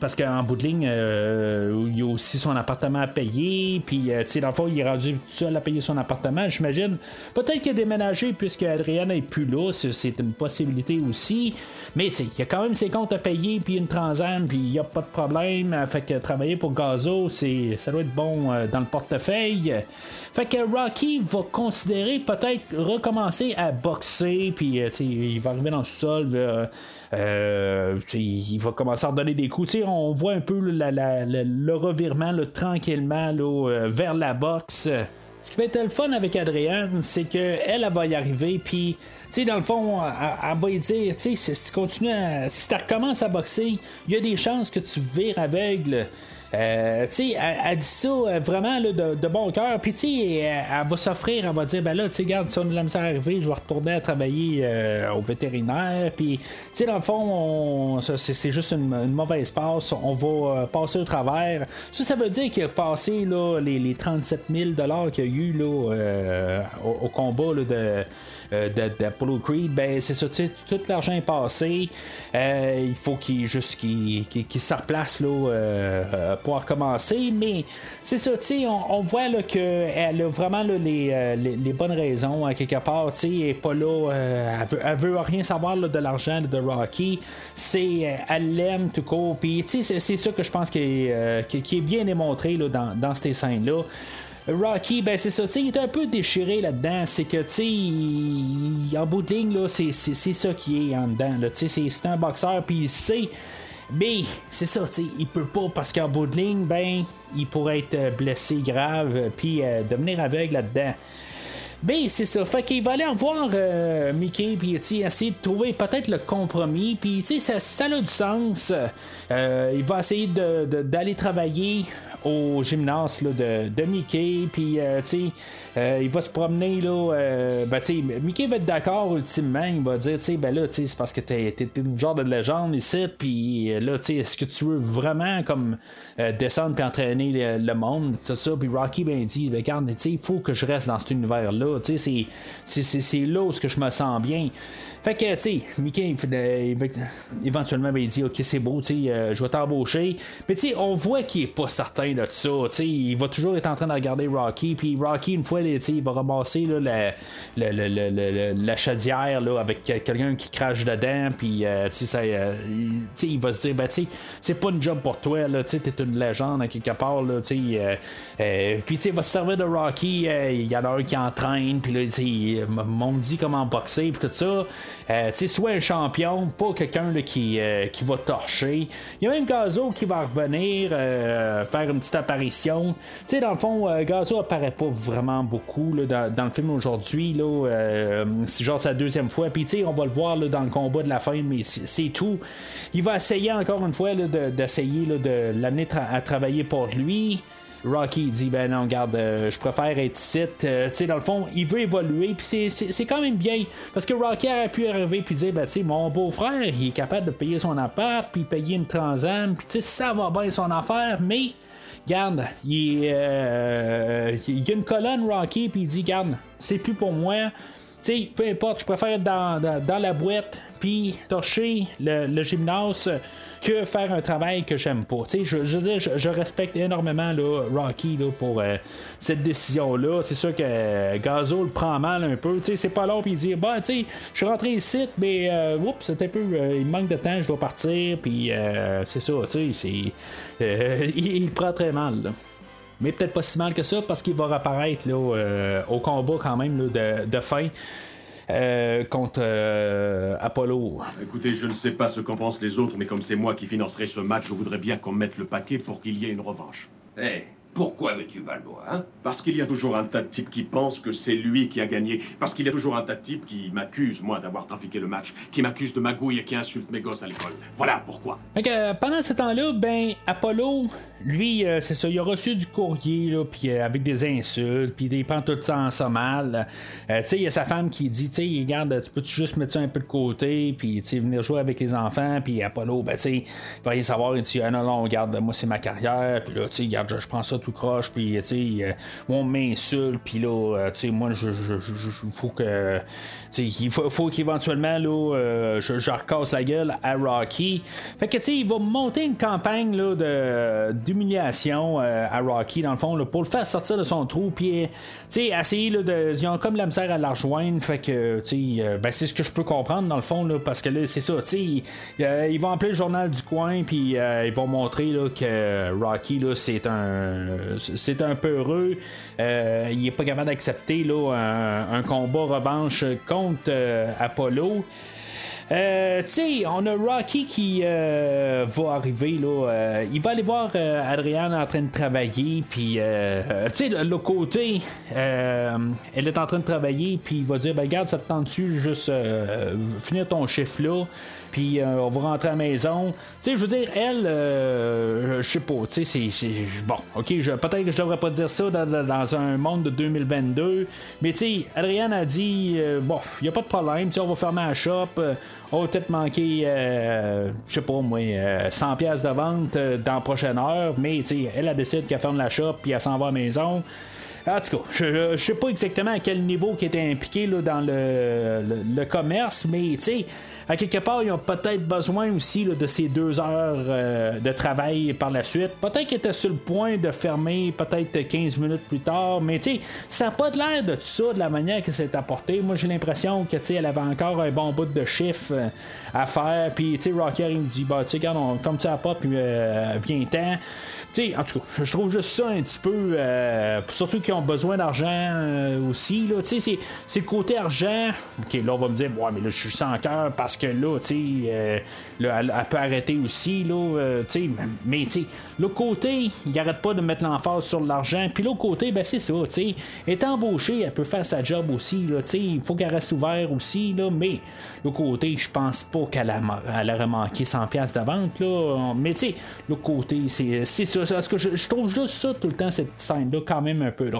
parce qu'en bout de ligne, euh, il y a aussi son appartement à payer, puis euh, tu sais, dans le fond, il est rendu tout seul à payer son appartement, j'imagine. Peut-être qu'il a déménagé puisque Adrienne n'est plus là, c'est, une possibilité aussi, mais tu sais, il y a quand même ses comptes à payer, puis une transam, puis il n'y a pas de problème. Fait que travailler pour Gazo, c'est, ça doit être bon euh, dans le portefeuille. Fait que Rocky va considérer peut-être recommencer à boxer, puis euh, il va arriver dans le sol. euh, euh, il va commencer à redonner des coups. On voit un peu le revirement tranquillement euh, vers la boxe. Ce qui va être le fun avec Adrienne, c'est qu'elle, elle va y arriver, puis, tu dans le fond, elle, va y dire, tu sais, si tu continues à, recommences à boxer, il y a des chances que tu vires aveugle. Euh, tu sais, elle, elle dit ça euh, vraiment là, de, de bon cœur. Puis, tu sais, elle, elle va s'offrir, elle va dire, ben là, tu sais, regarde, si on a la misère à arriver, je vais retourner à travailler euh, au vétérinaire. Puis, tu sais, dans le fond, c'est juste une, une mauvaise passe. On va euh, passer au travers. Ça, ça veut dire qu'il a passé là, les, les 37 000 qu'il y a eu là, euh, au, au combat là, de. Euh, de- d'Apollo Creed, ben c'est ça, tout l'argent est passé. Euh, il faut qu'il juste qu'il, qu'il- qu'il se replace là, euh, pour recommencer. Mais c'est ça, on, on voit qu'elle a vraiment là, les, les, les bonnes raisons à quelque part. Elle est pas là, elle, veut, elle veut rien savoir là, de l'argent de Rocky. C'est, elle l'aime tout court. Puis, c'est, ça que je pense qui est, qui est bien démontré dans, dans ces scènes-là. Rocky, ben c'est ça, il est un peu déchiré là-dedans. C'est que, tu sais, en bout de ligne, là, c'est, c'est, c'est ça qui est en dedans. là. C'est, c'est un boxeur, puis il sait. Mais c'est ça, tu sais, il peut pas parce qu'en bout de ligne, ben, il pourrait être euh, blessé grave, puis euh, devenir aveugle là-dedans. Ben, c'est ça. Fait qu'il va aller voir euh, Mickey, puis essayer de trouver peut-être le compromis, puis tu sais, ça, a du sens. Euh, il va essayer d'aller travailler au gymnase là, de, Mickey, puis euh, tu euh, il va se promener là. euh, ben, tu Mickey va être d'accord ultimement. Il va dire, tu ben là, tu c'est parce que t'es t'es genre de légende ici, puis là, tu est-ce que tu veux vraiment comme descendre puis entraîner le, monde, tout ça, puis Rocky ben il dit, regarde, tu il faut que je reste dans cet univers là, tu c'est- là où je me sens bien. Fait que, tu sais, Mickey, éventuellement, ben, il dit, ok, c'est beau, tu je vais t'embaucher. Mais tu sais, on voit qu'il est pas certain de ça, tu sais, il va toujours être en train de regarder Rocky, puis Rocky, une fois, il va ramasser la, la, la, la, chaudière là, avec quelqu'un qui crache dedans, puis euh, euh, il, va se dire, ben, c'est pas une job pour toi, tu t'es une légende à quelque part, là, euh, puis il va se servir de Rocky, il y en a un qui entraîne, puis là, il m'ont dit comment boxer, puis tout ça. Soit un champion, pas quelqu'un qui, qui va torcher. Il y a même Gazo qui va revenir, faire petite apparition. Tu sais, dans le fond, euh, Gazo apparaît pas vraiment beaucoup là, dans, le film aujourd'hui. euh, c'est genre sa deuxième fois. Puis tu sais, on va le voir là, dans le combat de la fin, mais c'est tout. Il va essayer encore une fois de- d'essayer là, de l'amener à travailler pour lui. Rocky dit ben non regarde euh, je préfère être ici Euh, tu sais dans le fond il veut évoluer puis c'est quand même bien parce que Rocky a pu arriver puis dire ben tu sais mon beau-frère il est capable de payer son appart puis payer une transam puis tu sais ça va bien son affaire mais Garde, il, euh, il y a une colonne Rocky, puis il dit Garde, c'est plus pour moi. Tu sais, peu importe, je préfère être dans, dans, dans la boîte, puis torcher le, gymnase que faire un travail que j'aime pas. Je, je, je, je, respecte énormément Rocky là, pour euh, cette décision-là. C'est sûr que euh, Gazo le prend mal un peu. C'est pas long, puis il dit Bah, tu je suis rentré ici, mais euh, oups, un peu. Euh, il manque de temps, je dois partir, puis c'est ça, tu sais, il, il prend très mal. Mais peut-être pas si mal que ça parce qu'il va apparaître là, au combat quand même de fin. Euh, contre euh, Apollo. Écoutez, je ne sais pas ce qu'en pensent les autres, mais comme c'est moi qui financerai ce match, je voudrais bien qu'on mette le paquet pour qu'il y ait une revanche. Hé, hey, pourquoi veux-tu Balboa, hein? Parce qu'il y a toujours un tas de types qui pensent que c'est lui qui a gagné. Parce qu'il y a toujours un tas de types qui m'accusent, moi, d'avoir trafiqué le match, qui m'accusent de magouille et qui insultent mes gosses à l'école. Voilà pourquoi. Fait que, pendant ce temps-là, ben, Apollo, lui, euh, c'est ça, il a reçu du courrier, là, puis euh, avec des insultes, puis il prend tout ça en ça mal. Euh, tu sais, il y a sa femme qui dit, tu sais, regarde, tu peux-tu juste mettre ça un peu de côté, puis tu sais, venir jouer avec les enfants, puis Apollo, ben, tu sais, il va rien savoir, il dit, ah non, non, regarde, moi, c'est ma carrière, puis là, tu sais, regarde, je, je prends ça tout croche, puis tu sais, euh, on m'insulte, puis là, euh, tu sais, moi, je, je, je, faut que, tu sais, il faut, qu'éventuellement, là, euh, je, recasse la gueule à Rocky. Fait que, tu sais, il va monter une campagne, là, de, d'humiliation à Rocky, dans le fond, là, pour le faire sortir de son trou, puis, sais, essayer, là, de, ils ont comme la misère à la rejoindre, fait que, sais, ben, c'est ce que je peux comprendre, dans le fond, là, parce que là, c'est ça, tu sais, il, il va appeler le journal du coin, puis ils vont montrer, que Rocky, c'est un, c'est un peu heureux. Euh, il est pas capable d'accepter un, un, combat revanche contre euh, Apollo. Euh, tu sais, on a Rocky qui euh, va arriver là. Euh, il va aller voir Adrienne en train de travailler, puis tu sais, le côté, elle est en train de travailler, puis il va dire, ben regarde, ça te tente-tu juste finir ton chiffre là puis euh, on va rentrer à la maison. Tu sais, je veux dire, elle, euh, je sais pas, tu sais, c'est. Bon, ok, peut-être que je devrais pas dire ça dans, un monde de 2022, mais tu sais, Adrienne a dit, euh, bon, il a pas de problème, tu sais, on va fermer la shop, on va peut-être manquer, je sais pas, moi, 100 pièces de vente dans la prochaine heure, mais tu sais, elle a décidé qu'elle ferme la shop, puis elle s'en va à la maison. En tout cas, je, je sais pas exactement à quel niveau qui était impliqué là, dans le, le, commerce, mais tu sais, à quelque part, ils ont peut-être besoin aussi de ces deux heures euh, de travail par la suite. Peut-être qu'ils étaient sur le point de fermer peut-être 15 minutes plus tard, mais tu sais, ça n'a pas de l'air de tout ça, de la manière que c'est apporté. Moi, j'ai l'impression que tu sais, elle avait encore un bon bout de chiffre euh, à faire. Puis, tu sais, Rocker, il me dit, bah, tu sais, regarde, on ferme ça pas, puis euh, viens-t'en. Tu sais, en tout cas, je trouve juste ça un petit peu. Euh, surtout qu'ils ont besoin d'argent euh, aussi. Là, sais, c'est le côté argent. Ok, là, on va me dire, ouais, mais là, je suis sans cœur parce que là, tu sais, euh, elle, elle, peut arrêter aussi. Là, sais, mais tu sais, l'autre côté, il arrête pas de mettre l'emphase sur l'argent. Puis l'autre côté, ben, c'est ça, tu sais, est embauchée, elle peut faire sa job aussi. Là, tu sais, il faut qu'elle reste ouverte aussi. Là, mais l'autre côté, je pense pas qu'elle aurait manqué 100$ de. Là, mais tu sais, l'autre côté, c'est ça parce que je, trouve juste ça tout le temps, cette scène-là, quand même un peu.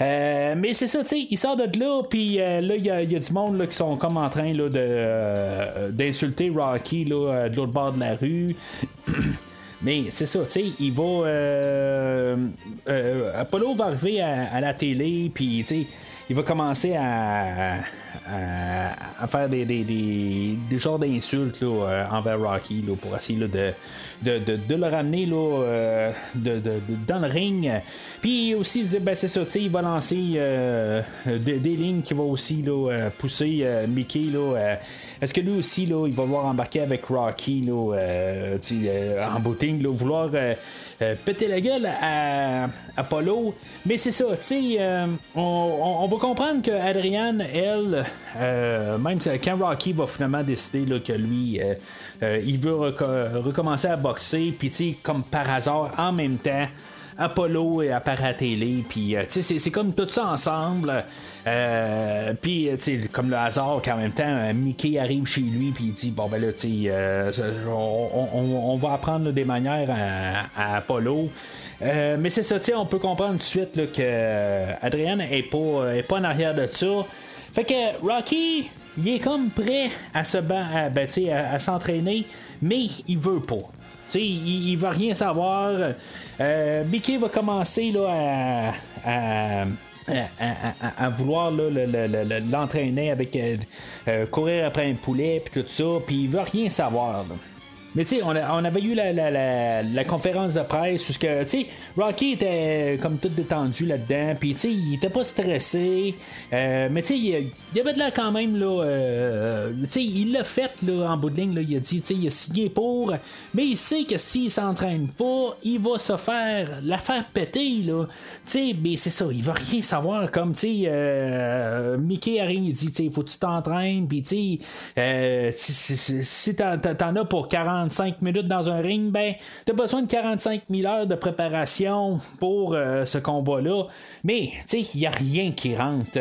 Euh, mais c'est ça, tu sais, il sort de là, puis euh, là, il y, a du monde là, qui sont comme en train là, de, euh, d'insulter Rocky là, de l'autre bord de la rue. Mais c'est ça, tu sais, il va. Apollo va arriver à, à la télé, puis tu sais, il va commencer à, à, faire des, des, des, des genres d'insultes là, envers Rocky là, pour essayer de, de, de, de, le ramener là, de, dans le ring. Puis aussi, il ben, c'est ça, il va lancer euh, des, lignes qui vont aussi là, pousser euh, Mickey. Là, est-ce que lui aussi, là, il va vouloir embarquer avec Rocky là, euh, en booting, là, vouloir péter la gueule à Apollo? Mais c'est ça, tu sais, on va comprendre que Adrienne, elle, euh, même quand Rocky va finalement décider que lui, euh, euh, il veut rec- recommencer à boxer, puis comme par hasard, en même temps, Apollo apparaît à télé, puis c'est, c'est comme tout ça ensemble. Euh, puis, comme le hasard, qu'en même temps, Mickey arrive chez lui, puis il dit Bon, ben là, tu euh, on, va apprendre des manières à, Apollo. Euh, mais c'est ça, on peut comprendre tout de suite que Adrienne est pas, est pas en arrière de ça. Fait que Rocky, il est comme prêt à se à, ben, à, à s'entraîner, mais il veut pas. T'sais, il, il veut rien savoir. Euh, Mickey va commencer là, à, à vouloir l'entraîner avec courir après un poulet puis tout ça, puis il veut rien savoir. Mais tu on, avait eu la, la, la, conférence de presse où que, Rocky était comme tout détendu là-dedans, puis il était pas stressé, euh, mais tu il, il, avait de l'air quand même, là, euh, il l'a fait, là, en bout de ligne, là, il a dit, tu il a signé mais il sait que s'il s'entraîne pas, il va se faire, la faire péter, là, tu sais, mais c'est ça, il va rien savoir, comme, tu euh, Mickey arrive, il dit, tu faut que tu t'entraînes, puis tu sais, si t'en as pour 40 45 minutes dans un ring, ben, t'as besoin de 45 000 heures de préparation pour euh, ce combat-là. Mais, tu sais, il n'y a rien qui rentre.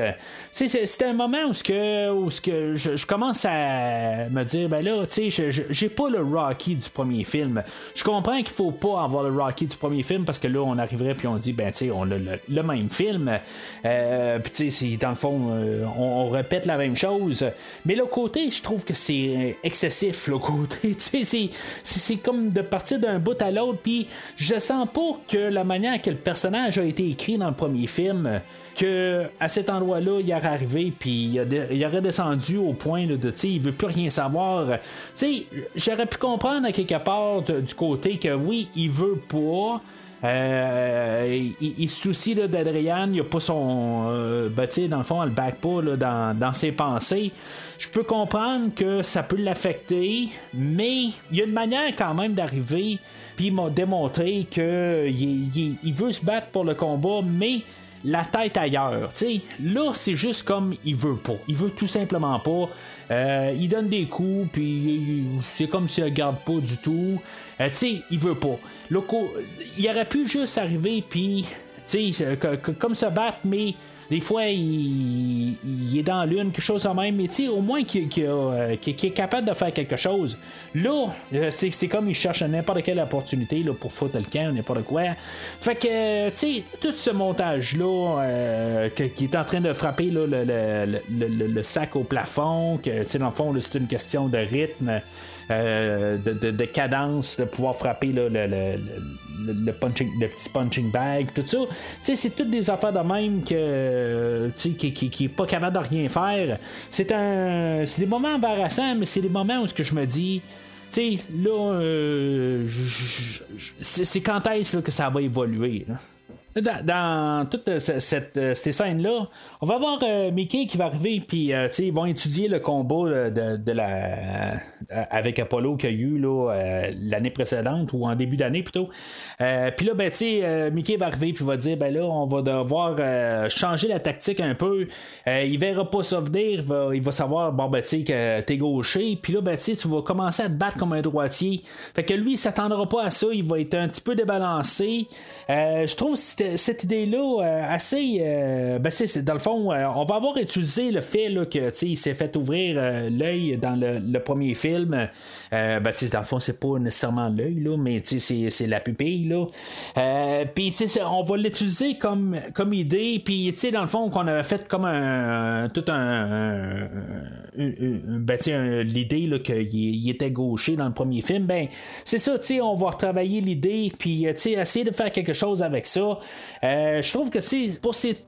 C'est un moment où, où je, commence à me dire, ben là, tu j'ai pas le Rocky du premier film. Je comprends qu'il faut pas avoir le Rocky du premier film parce que là, on arriverait puis on dit, ben, tu sais, on a le, même film. Euh, puis, tu sais, dans le fond, euh, on, répète la même chose. Mais le côté, je trouve que c'est excessif, le côté. Tu sais, c'est comme de partir d'un bout à l'autre, puis je sens pas que la manière que le personnage a été écrit dans le premier film, que à cet endroit-là, il aurait arrivé, puis il, aurait descendu au point de, tu sais, il veut plus rien savoir. Tu sais, j'aurais pu comprendre à quelque part du côté que oui, il veut pas. Euh, il, se soucie d'Adrian, il a pas son. Euh, ben, dans le fond, le back pas dans, dans, ses pensées. Je peux comprendre que ça peut l'affecter, mais il y a une manière quand même d'arriver, puis il m'a démontré qu'il il veut se battre pour le combat, mais la tête ailleurs. sais là, c'est juste comme il veut pas. Il veut tout simplement pas. Euh, il donne des coups, puis c'est comme s'il regarde pas du tout. Euh, tu sais, il veut pas. Loco, il aurait pu juste arriver, puis, tu sais, comme se battre, mais des fois, il, est dans l'une, quelque chose de même, mais tu au moins qu'il euh, est capable de faire quelque chose. Là, euh, c'est comme il cherche n'importe quelle opportunité là, pour foutre le camp, n'importe quoi. Fait que, tu sais, tout ce montage-là, euh, qui est en train de frapper le, sac au plafond, que, dans le fond, c'est une question de rythme. Euh, de, cadence, de pouvoir frapper le, le, punching, le petit punching bag, tout ça. c'est toutes des affaires de même que, qui, qui, est pas capable de rien faire. C'est un, c'est des moments embarrassants, mais c'est des moments où ce que je me dis. Tu sais, là, euh, c'est quand est-ce que ça va évoluer? Dans, toute euh, cette, euh, cette scène-là, on va voir euh, Mickey qui va arriver, puis ils vont étudier le combat de, la, avec Apollo qu'il y a eu l'année précédente, ou en début d'année plutôt. puis là, ben, Mickey va arriver, puis va dire ben là, on va devoir changer la tactique un peu. il verra pas ça venir, il va, il va savoir bon, ben, que t'es gaucher, puis là, ben, tu vas commencer à te battre comme un droitier. Fait que lui, il s'attendra pas à ça, il va être un petit peu débalancé. je trouve que cette idée-là euh, assez. Euh, ben c'est, dans le fond, euh, on va avoir utilisé le fait là, que il s'est fait ouvrir l'œil dans le, premier film. ben, dans le fond, c'est pas nécessairement l'œil, là, mais c'est, c'est la pupille. Là. puis on va l'utiliser comme, comme idée. Puis dans le fond, qu'on avait fait comme un. tout un. ben, l'idée qu'il était gaucher dans le premier film. Ben, c'est ça, on va retravailler l'idée. Puis essayer de faire quelque chose avec ça. Euh, je trouve que c'est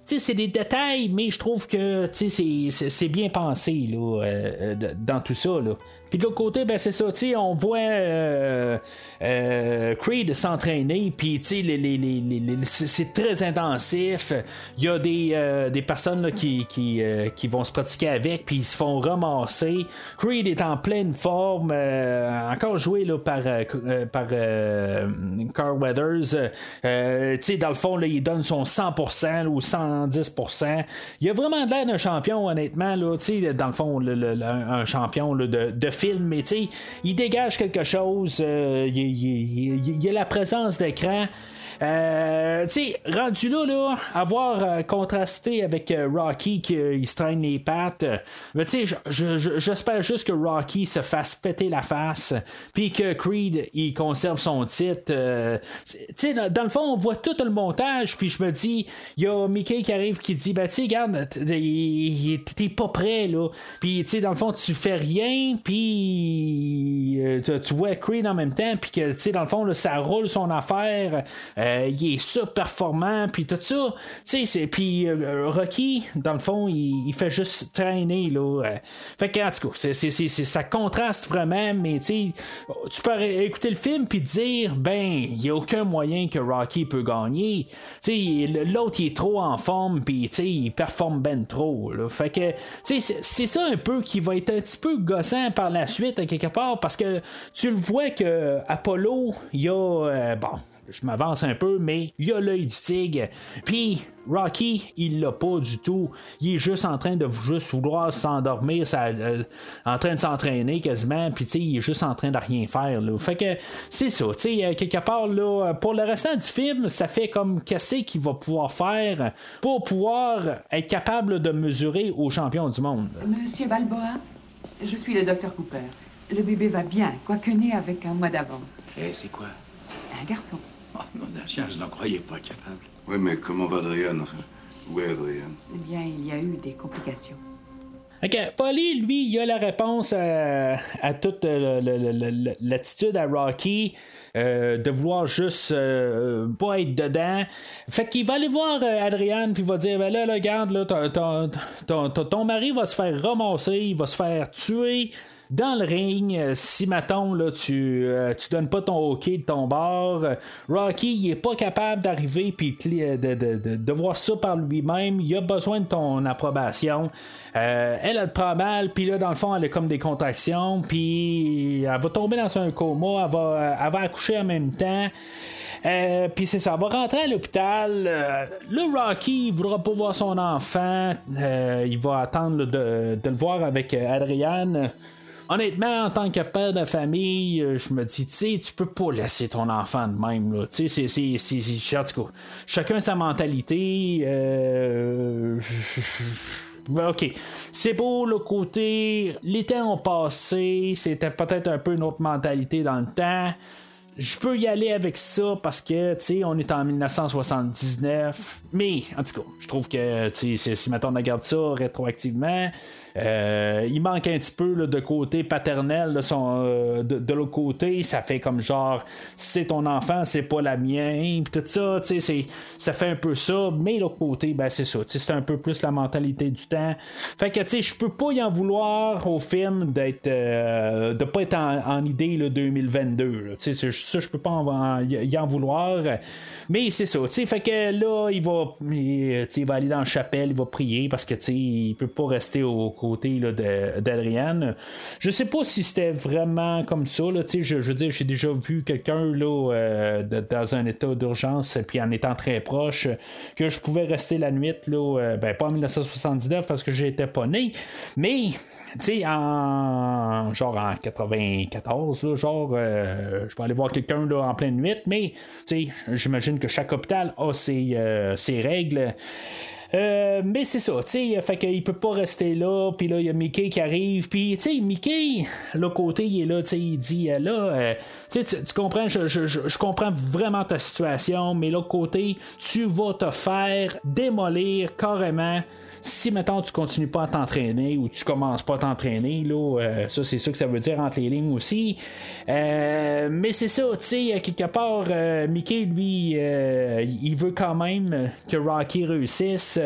c'est des détails, mais je trouve que c'est bien pensé là, euh, dans tout ça. Là. Puis de l'autre côté, ben c'est ça, on voit euh, euh, Creed s'entraîner, puis les, les, les, c'est très intensif. Il y a des, euh, des personnes qui, qui, qui, vont se pratiquer avec, puis ils se font ramasser. Creed est en pleine forme, encore joué là, par, par Carl Weathers. dans le fond, là, il donne son 100% ou 110%. Il a vraiment l'air d'un champion, honnêtement. Là, dans le fond, un champion de, de mais tu il dégage quelque chose. Il, y a la présence d'écran. Euh, tu sais, rendu là, là, avoir euh, contrasté avec euh, Rocky qui se traîne les pattes, mais tu sais, j'espère juste que Rocky se fasse péter la face, puis que Creed il conserve son titre. tu sais, dans, le fond, on voit tout le montage, puis je me dis, il y a Mickey qui arrive qui dit, ben tu sais, regarde, t'es pas prêt là, puis tu sais, dans le fond, tu fais rien, puis tu, vois Creed en même temps, puis que, tu sais, dans le fond, là, ça roule son affaire, il est super performant, puis tout ça. Puis euh, Rocky, dans le fond, il, fait juste traîner, là. euh. fait que, en tout cas, ça contraste vraiment, mais tu peux écouter le film, puis dire, ben, il n'y a aucun moyen que Rocky peut gagner. L'autre, il est trop en forme, puis il performe ben trop, là. Fait que, c'est, ça un peu qui va être un petit peu gossant par la suite, à quelque part, parce que tu le vois que Apollo, il y a, euh, bon, je m'avance un peu, mais il y a l'œil du tigre. Puis Rocky, il l'a pas du tout. Il est juste en train de juste vouloir s'endormir, ça, euh, en train de s'entraîner quasiment. Puis tu sais, il est juste en train de rien faire. Là. Fait que c'est ça. Tu sais, euh, quelque part là, pour le restant du film, ça fait comme qu'est-ce qu'il va pouvoir faire pour pouvoir être capable de mesurer aux champions du monde? Monsieur Balboa, je suis le docteur Cooper. Le bébé va bien, quoique né avec un mois d'avance. Eh, c'est quoi? Un garçon. Oh, non, chien, je n'en croyais pas capable. Oui, mais comment va Adrian enfin? Où est Adrian Eh bien, il y a eu des complications. Ok, Polly, lui, il a la réponse à, à toute euh, l'attitude à Rocky euh, de vouloir juste euh, pas être dedans. Fait qu'il va aller voir euh, Adrian puis va dire ben là, regarde, là, ton, ton- ton- ton- mari va se faire ramasser, il va se faire tuer. Dans le ring, euh, si mettons là, tu, euh, tu donnes pas ton hockey de ton bord, euh, Rocky il est pas capable d'arriver puis de, de, de, de- de voir ça par lui-même. Il a besoin de ton approbation. Euh, elle, elle prend mal, puis là, dans le fond, elle a comme des contractions, puis elle va tomber dans un coma, elle va, elle va accoucher en même temps. Euh, puis c'est ça, elle va rentrer à l'hôpital. Euh, là, Rocky, il voudra pas voir son enfant. Euh, il va attendre de, le voir avec Adriane. Honnêtement, en tant que père de famille, je me dis, tu sais, tu peux pas laisser ton enfant de même. Tu sais, c'est- chacun sa mentalité. OK. C'est beau le côté. Les temps ont passé. C'était peut-être un peu une autre mentalité dans le temps. Je peux y aller avec ça parce que, tu sais, on est en 1979. Mais, en tout cas, je trouve que, tu sais, si maintenant on regarde ça rétroactivement, euh, il manque un petit peu de côté paternel euh, de, l'autre côté. Ça fait comme genre, c'est ton enfant, c'est pas la mienne. Tout ça, c'est- ça fait un peu ça. Mais l'autre côté, ben, c'est ça. C'est un peu plus la mentalité du temps. Fait que, tu sais, je peux pas y en vouloir au film d'être, euh, de pas être en, idée là, 2022. là. Tu sais, ça, je peux pas en- y en vouloir. Mais c'est ça. tu Fait que là, il va, va aller dans la chapelle, il va prier parce que tu sais, il peut pas rester aux de- d'Adriane. Je sais pas si c'était vraiment comme ça. Là, je, je veux dire, j'ai déjà vu quelqu'un là, euh, dans un état d'urgence, puis en étant très proche, que je pouvais rester la nuit, là, euh, ben, pas en 1979 parce que j'étais pas né, mais tu sais, en genre en 94, là, genre, euh, je peux aller voir quelqu'un là, en pleine nuit, mais j'imagine que chaque hôpital a ses, ses règles. Euh, mais c'est ça, tu sais, fait qu'il peut pas rester là, puis là, il y a Mickey qui arrive, puis tu sais, Mickey, l'autre côté, il est là, tu sais, il dit, euh, là, euh, tu tu- comprends, je- je- je comprends vraiment ta situation, mais l'autre côté, tu vas te faire démolir carrément si maintenant tu continues pas à t'entraîner ou tu commences pas à t'entraîner, là, euh, ça c'est ça que ça veut dire entre les lignes aussi. Euh, mais c'est ça, tu sais, quelque part, euh, Mickey, lui, euh, il veut quand même que Rocky réussisse.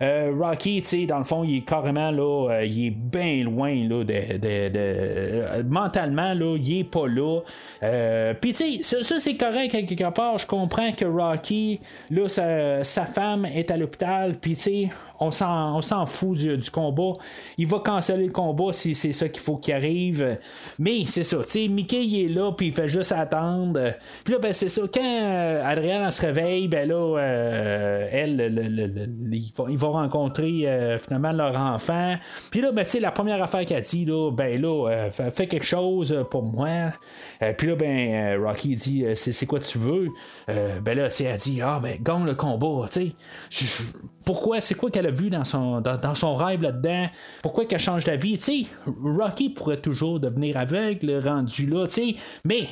Euh, Rocky, tu sais, dans le fond, il est carrément là, euh, il est bien loin là, de, euh, mentalement, là, il est pas là. Euh, Puis tu sais, ça, c'est correct à quelque part. Je comprends que Rocky, là, sa, sa femme est à l'hôpital, puis tu sais, on s'en, fout du, du combat. Il va canceller le combat si c'est ça qu'il faut qu'il arrive. Mais c'est ça, tu sais, Mickey il est là, puis il fait juste attendre. Puis là, ben c'est ça, quand euh, Adrienne se réveille, ben là, euh, elle, le- le- ils, vont, ils vont rencontrer euh, finalement leur enfant. Puis là, ben tu sais, la première affaire qu'elle dit, là, ben là, euh, fais, quelque chose pour moi. Puis là, ben Rocky dit, c'est, quoi tu veux? Ben là, tu elle dit, ah, ben gagne le combat, tu sais. Pourquoi, c'est quoi qu'elle a vu dans son, dans, rêve là-dedans? Pourquoi qu'elle change d'avis? Tu sais, Rocky pourrait toujours devenir aveugle, rendu là, tu mais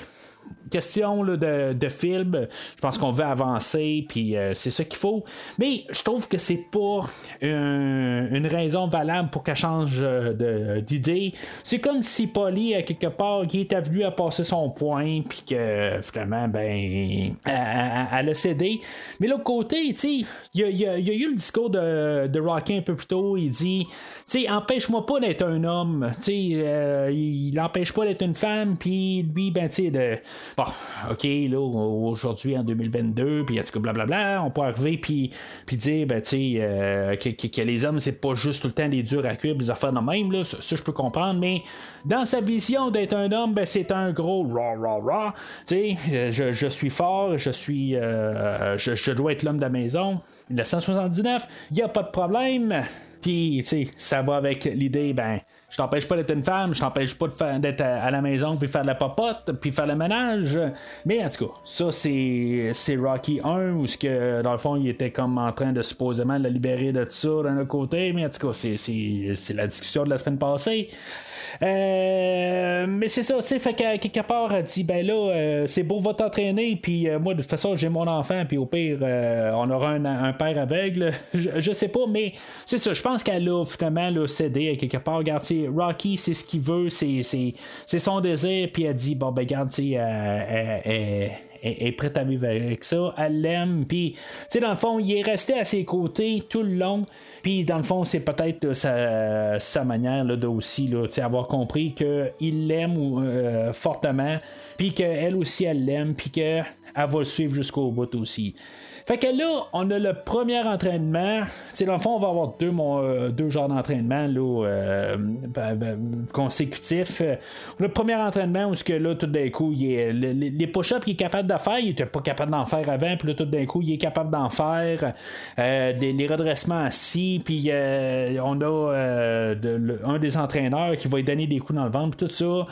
question de, de, film. Je pense qu'on veut avancer, puis c'est ça qu'il faut. Mais je trouve que c'est pas une raison valable pour qu'elle change d'idée. C'est comme si Polly, à quelque part, qui était venu à passer son point, puis que finalement, ben, elle, a cédé. Mais l'autre côté, il y, y, a eu le discours de, de Rocky un peu plus tôt. Il dit, tu empêche-moi pas d'être un homme. Tu euh, il n'empêche pas d'être une femme. Puis lui, ben, tu sais, de. Bon, ok, là, aujourd'hui, en 2022, puis en tout cas, blablabla, on peut arriver, puis, puis dire, ben, tu sais, euh, que, les hommes, c'est pas juste tout le temps des durs à cuire, des affaires de même, là. Ça, je peux comprendre. Mais dans sa vision d'être un homme, ben, c'est un gros raw, raw, raw. Tu sais, je, je, suis fort, je suis. Euh, je, je dois être l'homme de la maison. 1979, il n'y a pas de problème. Puis, tu sais, ça va avec l'idée, ben, je t'empêche pas d'être une femme, je t'empêche pas d'être à, la maison puis faire de la popote puis faire le ménage. Mais en tout cas, ça c'est, c'est Rocky 1 où ce que dans le fond il était comme en train de supposément le libérer de tout ça d'un autre côté. Mais en tout cas, c'est, c'est, c'est la discussion de la semaine passée. Euh, mais c'est ça, tu fait qu'à quelque part, elle dit ben là, euh, c'est beau, va t'entraîner, puis euh, moi, de toute façon, j'ai mon enfant, puis au pire, on aura un, père aveugle. je, sais pas, mais c'est ça, je pense qu'elle a finalement là, cédé à quelque part. Regarde, Rocky, c'est ce qu'il veut, c'est, c'est, son désir, puis elle dit bon, ben, regarde, tu sais, est, prête à vivre avec ça, elle l'aime, puis, tu sais, dans le fond, il est resté à ses côtés tout le long, puis, dans le fond, c'est peut-être sa, manière là, de aussi avoir compris qu'il l'aime euh, fortement, puis qu'elle aussi, elle l'aime, puis qu'elle va le suivre jusqu'au bout aussi. Fait que là, on a le premier entraînement. sais, dans le fond, on va avoir deux, euh, deux genres d'entraînement là, euh, ben, ben, consécutifs. Le premier entraînement où que là, tout d'un coup, il est, les push-ups qu'il est capable de faire, il était pas capable d'en faire avant, puis là, tout d'un coup, il est capable d'en faire. Euh, les, redressements assis, puis on a un des entraîneurs qui va lui donner des coups dans le ventre, tout ça.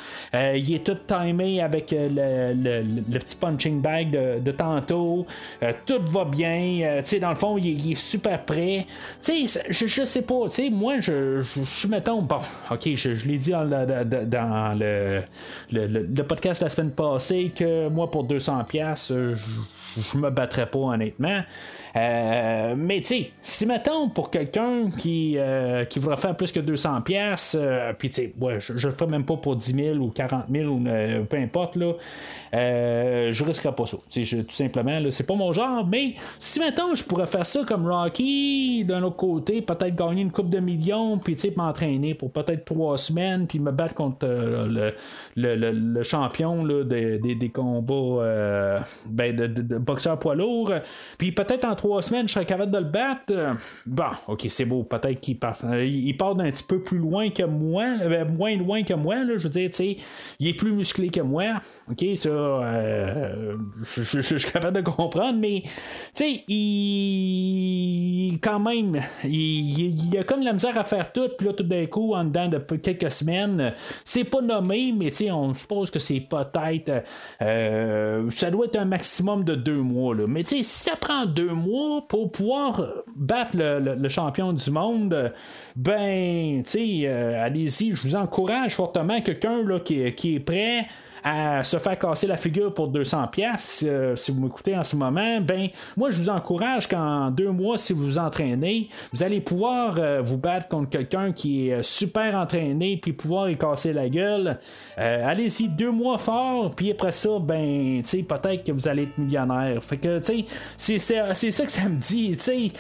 il est tout timé avec le, petit punching bag de, de tantôt. tout va bien. Euh, tu sais, dans le fond, il, est super prêt. Tu sais, je, je, sais pas. Tu sais, moi, je, suis, mettons, bon, ok, je, l'ai dit dans, le, le, podcast la semaine passée que moi, pour 200$, euh, je, je me battrais pas, honnêtement. Euh, mais tu sais, si mettons pour quelqu'un qui, euh, qui voudrait faire plus que 200 pièces, euh, puis tu sais, ouais, je, le ferais même pas pour 10 000 ou 40 000 ou peu importe là, je risquerais pas ça. Je, tout simplement, c'est pas mon genre. Mais si mettons je pourrais faire ça comme Rocky, d'un autre côté, peut-être gagner une coupe de millions, puis tu m'entraîner pour peut-être trois semaines, puis me battre contre le, le, le, champion là, des, des, combats ben, de, de, boxeurs poids lourds, puis peut-être en trois semaines, je serais capable de le battre. Bon, ok, c'est beau. Peut-être qu'il part, euh, il part d'un petit peu plus loin que moi, euh, moins loin que moi. Là, je veux dire, tu sais, il est plus musclé que moi. Ok, ça, euh, je, suis capable de comprendre, mais tu sais, il, quand même, il, il, a comme la misère à faire tout. Puis là, tout d'un coup, en dedans de quelques semaines, c'est pas nommé, mais tu sais, on suppose que c'est peut-être, ça doit être un maximum de deux mois. Là. Mais tu sais, si ça prend deux mois pour pouvoir battre le, champion du monde, ben, tu sais, euh, allez-y, je vous encourage fortement. Quelqu'un qui, qui est prêt à se faire casser la figure pour 200 pièces euh, si vous m'écoutez en ce moment, ben moi je vous encourage qu'en deux mois, si vous vous entraînez, vous allez pouvoir euh, vous battre contre quelqu'un qui est super entraîné puis pouvoir y casser la gueule. Euh, allez-y deux mois fort, puis après ça, ben tu sais peut-être que vous allez être millionnaire. Fait que tu sais c'est ça que ça me dit, tu sais.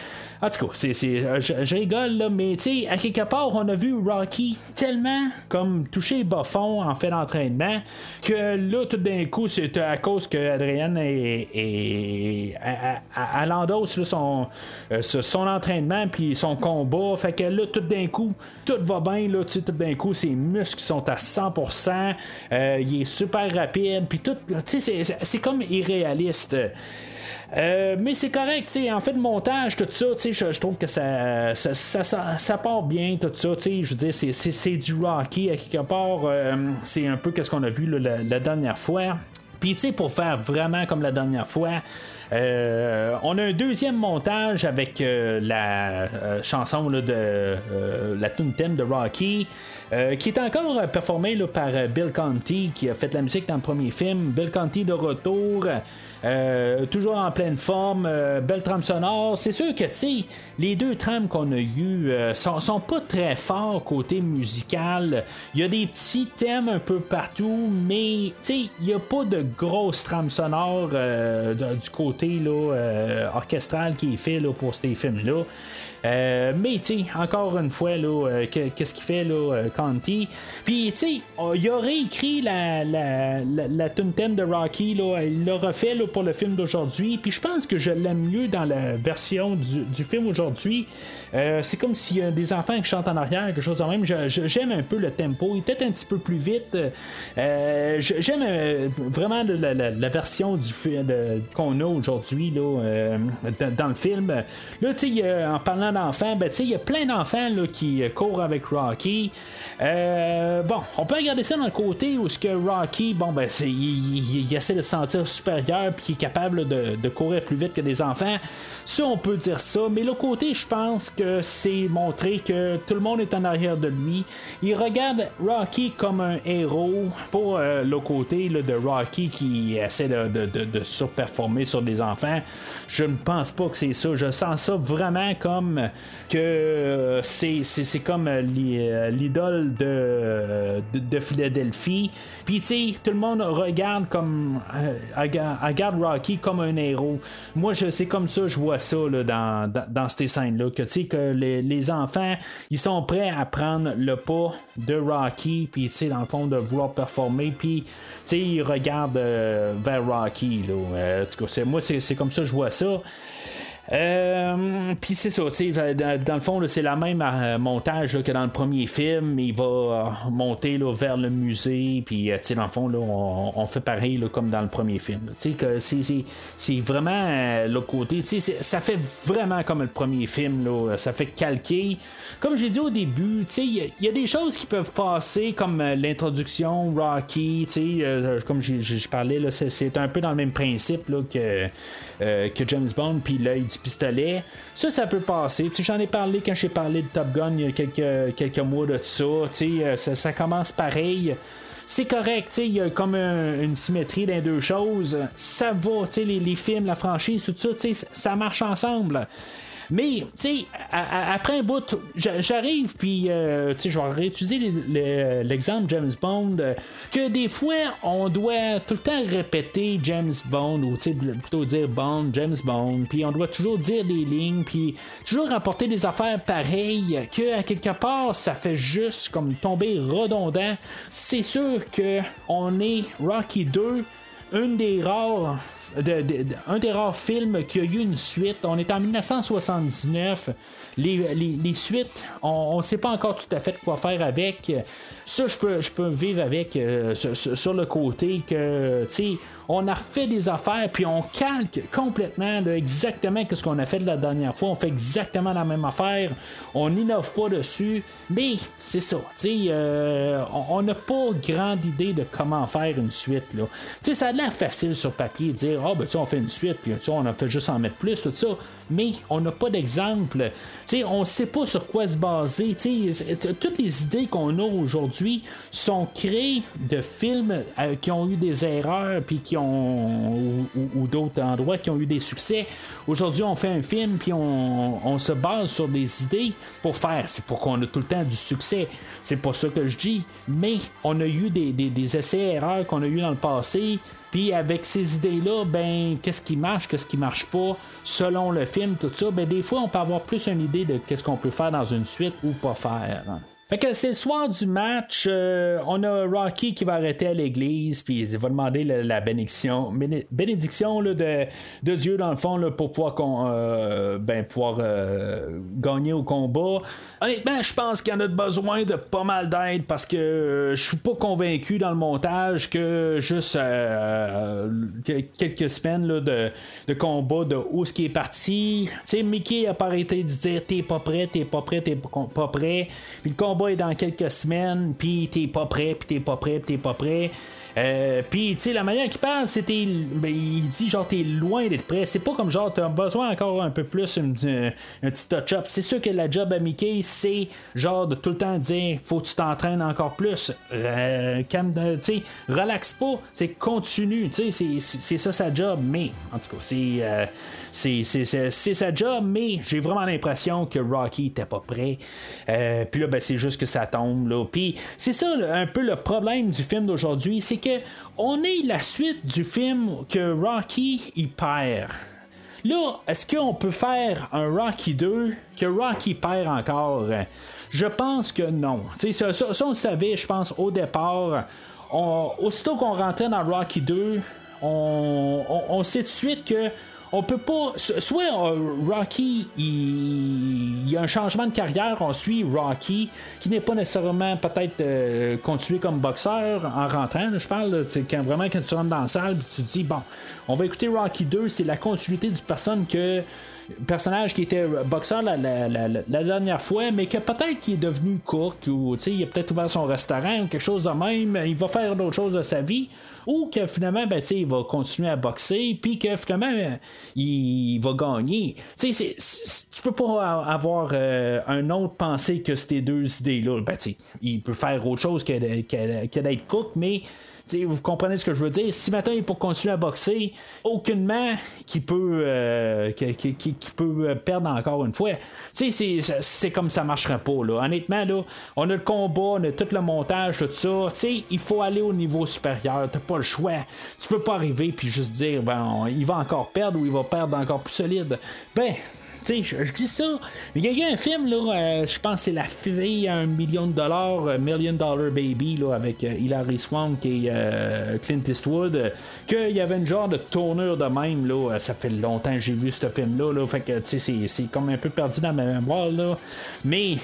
En tout cas, c'est, je, rigole là, mais tu sais à quelque part on a vu Rocky tellement comme toucher bas fond en fait d'entraînement que là, tout d'un coup, c'est à cause que Adrienne est, est à, son, euh, son entraînement puis son combat. Fait que là, tout d'un coup, tout va bien. Là, tout d'un coup, ses muscles sont à 100%. Euh, il est super rapide. Puis tout, c'est comme irréaliste. Euh, mais c'est correct, sais en fait, le montage, tout ça, je, je trouve que ça ça, ça, ça, part bien, tout ça. Je veux dire, c'est du Rocky à quelque part. Euh, c'est un peu ce qu'on a vu la, dernière fois. Puis, tu sais, pour faire vraiment comme la dernière fois, euh, on a un deuxième montage avec la chanson de la tune thème de Rocky. Qui est encore performé là, par Bill Conti, qui a fait la musique dans le premier film. Bill Conti de retour. toujours en pleine forme, belle trame sonore. C'est sûr que les deux trames qu'on a eues sont, sont, pas très forts côté musical. Il y a des petits thèmes un peu partout, mais il n'y a pas de grosse trame sonore du côté là, orchestral qui est fait là, pour ces films-là. Euh, mais tu encore une fois, là, euh, qu'est-ce qu'il fait là, euh, Conti? Puis tu sais, il aurait écrit la, la, la, thème de Rocky, là, il l'a refait là, pour le film d'aujourd'hui. Puis je pense que je l'aime mieux dans la version du, film aujourd'hui. c'est comme s'il y a des enfants qui chantent en arrière, quelque chose de même. j'aime un peu le tempo. Il est peut-être un petit peu plus vite. j'aime vraiment la, version du qu'on a aujourd'hui là, dans, le film. Là, tu sais, en parlant d'enfants, ben, il y a plein d'enfants qui euh, courent avec Rocky. Euh, bon, on peut regarder ça dans le côté où ce que Rocky, bon, ben, il, essaie de se sentir supérieur puis il est capable de, courir plus vite que des enfants. Ça, on peut dire ça. Mais le côté, je pense que c'est montrer que tout le monde est en arrière de lui. Il regarde Rocky comme un héros pour euh, le côté de Rocky qui essaie de, surperformer sur des enfants. Je ne pense pas que c'est ça. Je sens ça vraiment comme que euh, c'est, comme euh, euh, l'idole de, de, Philadelphie. Puis, tu sais, tout le monde regarde comme. regarde Rocky comme un héros. Moi, je, c'est comme ça, je vois ça dans, dans, ces scènes-là. Que, tu sais, que les, enfants, ils sont prêts à prendre le pas de Rocky. Puis, tu sais, dans le fond, de vouloir performer. Puis, tu sais, ils regardent vers Rocky. Là. moi, c'est, c'est comme ça, je vois ça. Euh, puis c'est ça, dans, le fond, c'est la même euh, montage que dans le premier film. Il va euh, monter là, vers le musée, puis dans le fond, là, on, fait pareil comme dans le premier film. C'est, vraiment le côté, ça fait vraiment comme le premier film, ça fait calquer. Comme j'ai dit au début, il y, a des choses qui peuvent passer, comme l'introduction, Rocky, comme je parlais, c'est, un peu dans le même principe que, que James Bond, puis l'œil pistolet. Ça, ça peut passer. J'en ai parlé quand j'ai parlé de Top Gun il y a quelques, quelques mois de ça. Euh, ça, ça commence pareil c'est correct, il y a comme une symétrie dans deux choses. Ça va, les, les films, la franchise, tout ça, ça marche ensemble. Mais, tu sais, après un bout, j'arrive, puis, euh, tu sais, je vais réutiliser l'exemple James Bond, euh, que des fois, on doit tout le temps répéter James Bond, ou, tu sais, plutôt dire Bond, James Bond, puis on doit toujours dire des lignes, puis toujours rapporter des affaires pareilles, que à quelque part, ça fait juste comme tomber redondant. C'est sûr que on est Rocky 2, une des rares un des rares films qui a eu une suite. On est en 1979. Les, suites, on ne sait pas encore tout à fait quoi faire avec. Ça, je peux, je peux vivre avec euh, sur, le côté que, tu sais, on a fait des affaires, puis on calque complètement exactement ce qu'on a fait la dernière fois. On fait exactement la même affaire. On n'innove pas dessus. Mais c'est ça. Euh, on n'a pas grande idée de comment faire une suite. Ça a l'air facile sur papier de dire Ah, oh, ben, on fait une suite, puis on a fait juste en mettre plus, tout ça mais on n'a pas d'exemple. on ne sait pas sur quoi se baser. toutes les idées qu'on a aujourd'hui sont créées de films euh, qui ont eu des erreurs puis qui ou, d'autres endroits qui ont eu des succès. Aujourd'hui, on fait un film puis on, se base sur des idées pour faire. C'est pour qu'on ait tout le temps du succès. C'est pas ça que je dis, mais on a eu des, des essais-erreurs qu'on a eu dans le passé puis avec ces idées-là, ben, qu'est-ce qui marche, qu'est-ce qui marche pas, selon le film, tout ça, ben, des fois, on peut avoir plus une idée de qu'est-ce qu'on peut faire dans une suite ou pas faire. Fait que c'est le soir du match. Euh, on a Rocky qui va arrêter à l'église, puis il va demander la, bénédiction, bénédiction là, de, de, Dieu, dans le fond, là, pour pouvoir, euh, ben, euh, gagner au combat. Honnêtement, je pense qu'il y en a besoin de pas mal d'aide parce que je suis pas convaincu dans le montage que juste quelques semaines là, de, de, combat de où ce qui est parti. Tu sais, Mickey a pas arrêté de dire t'es pas prêt, t'es pas prêt, t'es pas prêt. Puis le dans quelques semaines, puis t'es pas prêt, puis t'es pas prêt, puis t'es pas prêt. Euh, Puis, tu sais, la manière qu'il parle, c'était. Ben, il dit genre, t'es loin d'être prêt. C'est pas comme genre, t'as besoin encore un peu plus, un, petit touch-up. C'est sûr que la job à Mickey, c'est genre de tout le temps dire, faut que tu t'entraînes encore plus. Euh, tu sais, relax pas, c'est continu. Tu sais, c'est ça sa job. Mais, en tout cas, c'est. Euh, c'est sa job, mais j'ai vraiment l'impression que Rocky était pas prêt. Euh, puis là, ben, c'est juste que ça tombe. Là. Puis c'est ça un peu le problème du film d'aujourd'hui, c'est que on est la suite du film que Rocky il perd. Là, est-ce qu'on peut faire un Rocky 2 que Rocky perd encore? Je pense que non. Ça, ça, ça, on le savait, je pense, au départ. aussitôt qu'on rentrait dans Rocky 2, on, on sait de suite que on peut pas. Soit euh, Rocky, il... y a un changement de carrière, on suit Rocky, qui n'est pas nécessairement peut-être euh, continué comme boxeur en rentrant. je parle, quand, vraiment quand tu rentres dans la salle, tu te dis, bon, on va écouter Rocky 2, c'est la continuité du personne que personnage qui était boxeur la, dernière fois, mais que peut-être qu'il est devenu cook ou il a peut-être ouvert son restaurant ou quelque chose de même, il va faire d'autres choses de sa vie, ou que finalement, ben, il va continuer à boxer, puis que finalement, il va gagner. tu peux pas avoir euh, un autre pensée que ces deux idées-là. Ben, il peut faire autre chose que, que d'être cook, mais vous comprenez ce que je veux dire? Si maintenant il peut continuer à boxer, aucunement qui peut, euh, qui, peut perdre encore une fois. C'est comme ça marcherait pas. Là. Honnêtement, là, on a le combat, on a tout le montage, tout ça. il faut aller au niveau supérieur. T'as pas le choix. Tu peux pas arriver puis juste dire ben il va encore perdre ou il va perdre encore plus solide. Ben, je, dis ça. Il y, a un film, là, euh, je pense que c'est La fille à un million de dollars, euh, Million Dollar Baby, là, avec euh, Hilary Swank et Clint Eastwood, qu'il y avait une genre de tournure de même, là. Ça fait longtemps que j'ai vu ce film-là, là, fait que, c'est, c'est comme un peu perdu dans ma mémoire, là. Mais,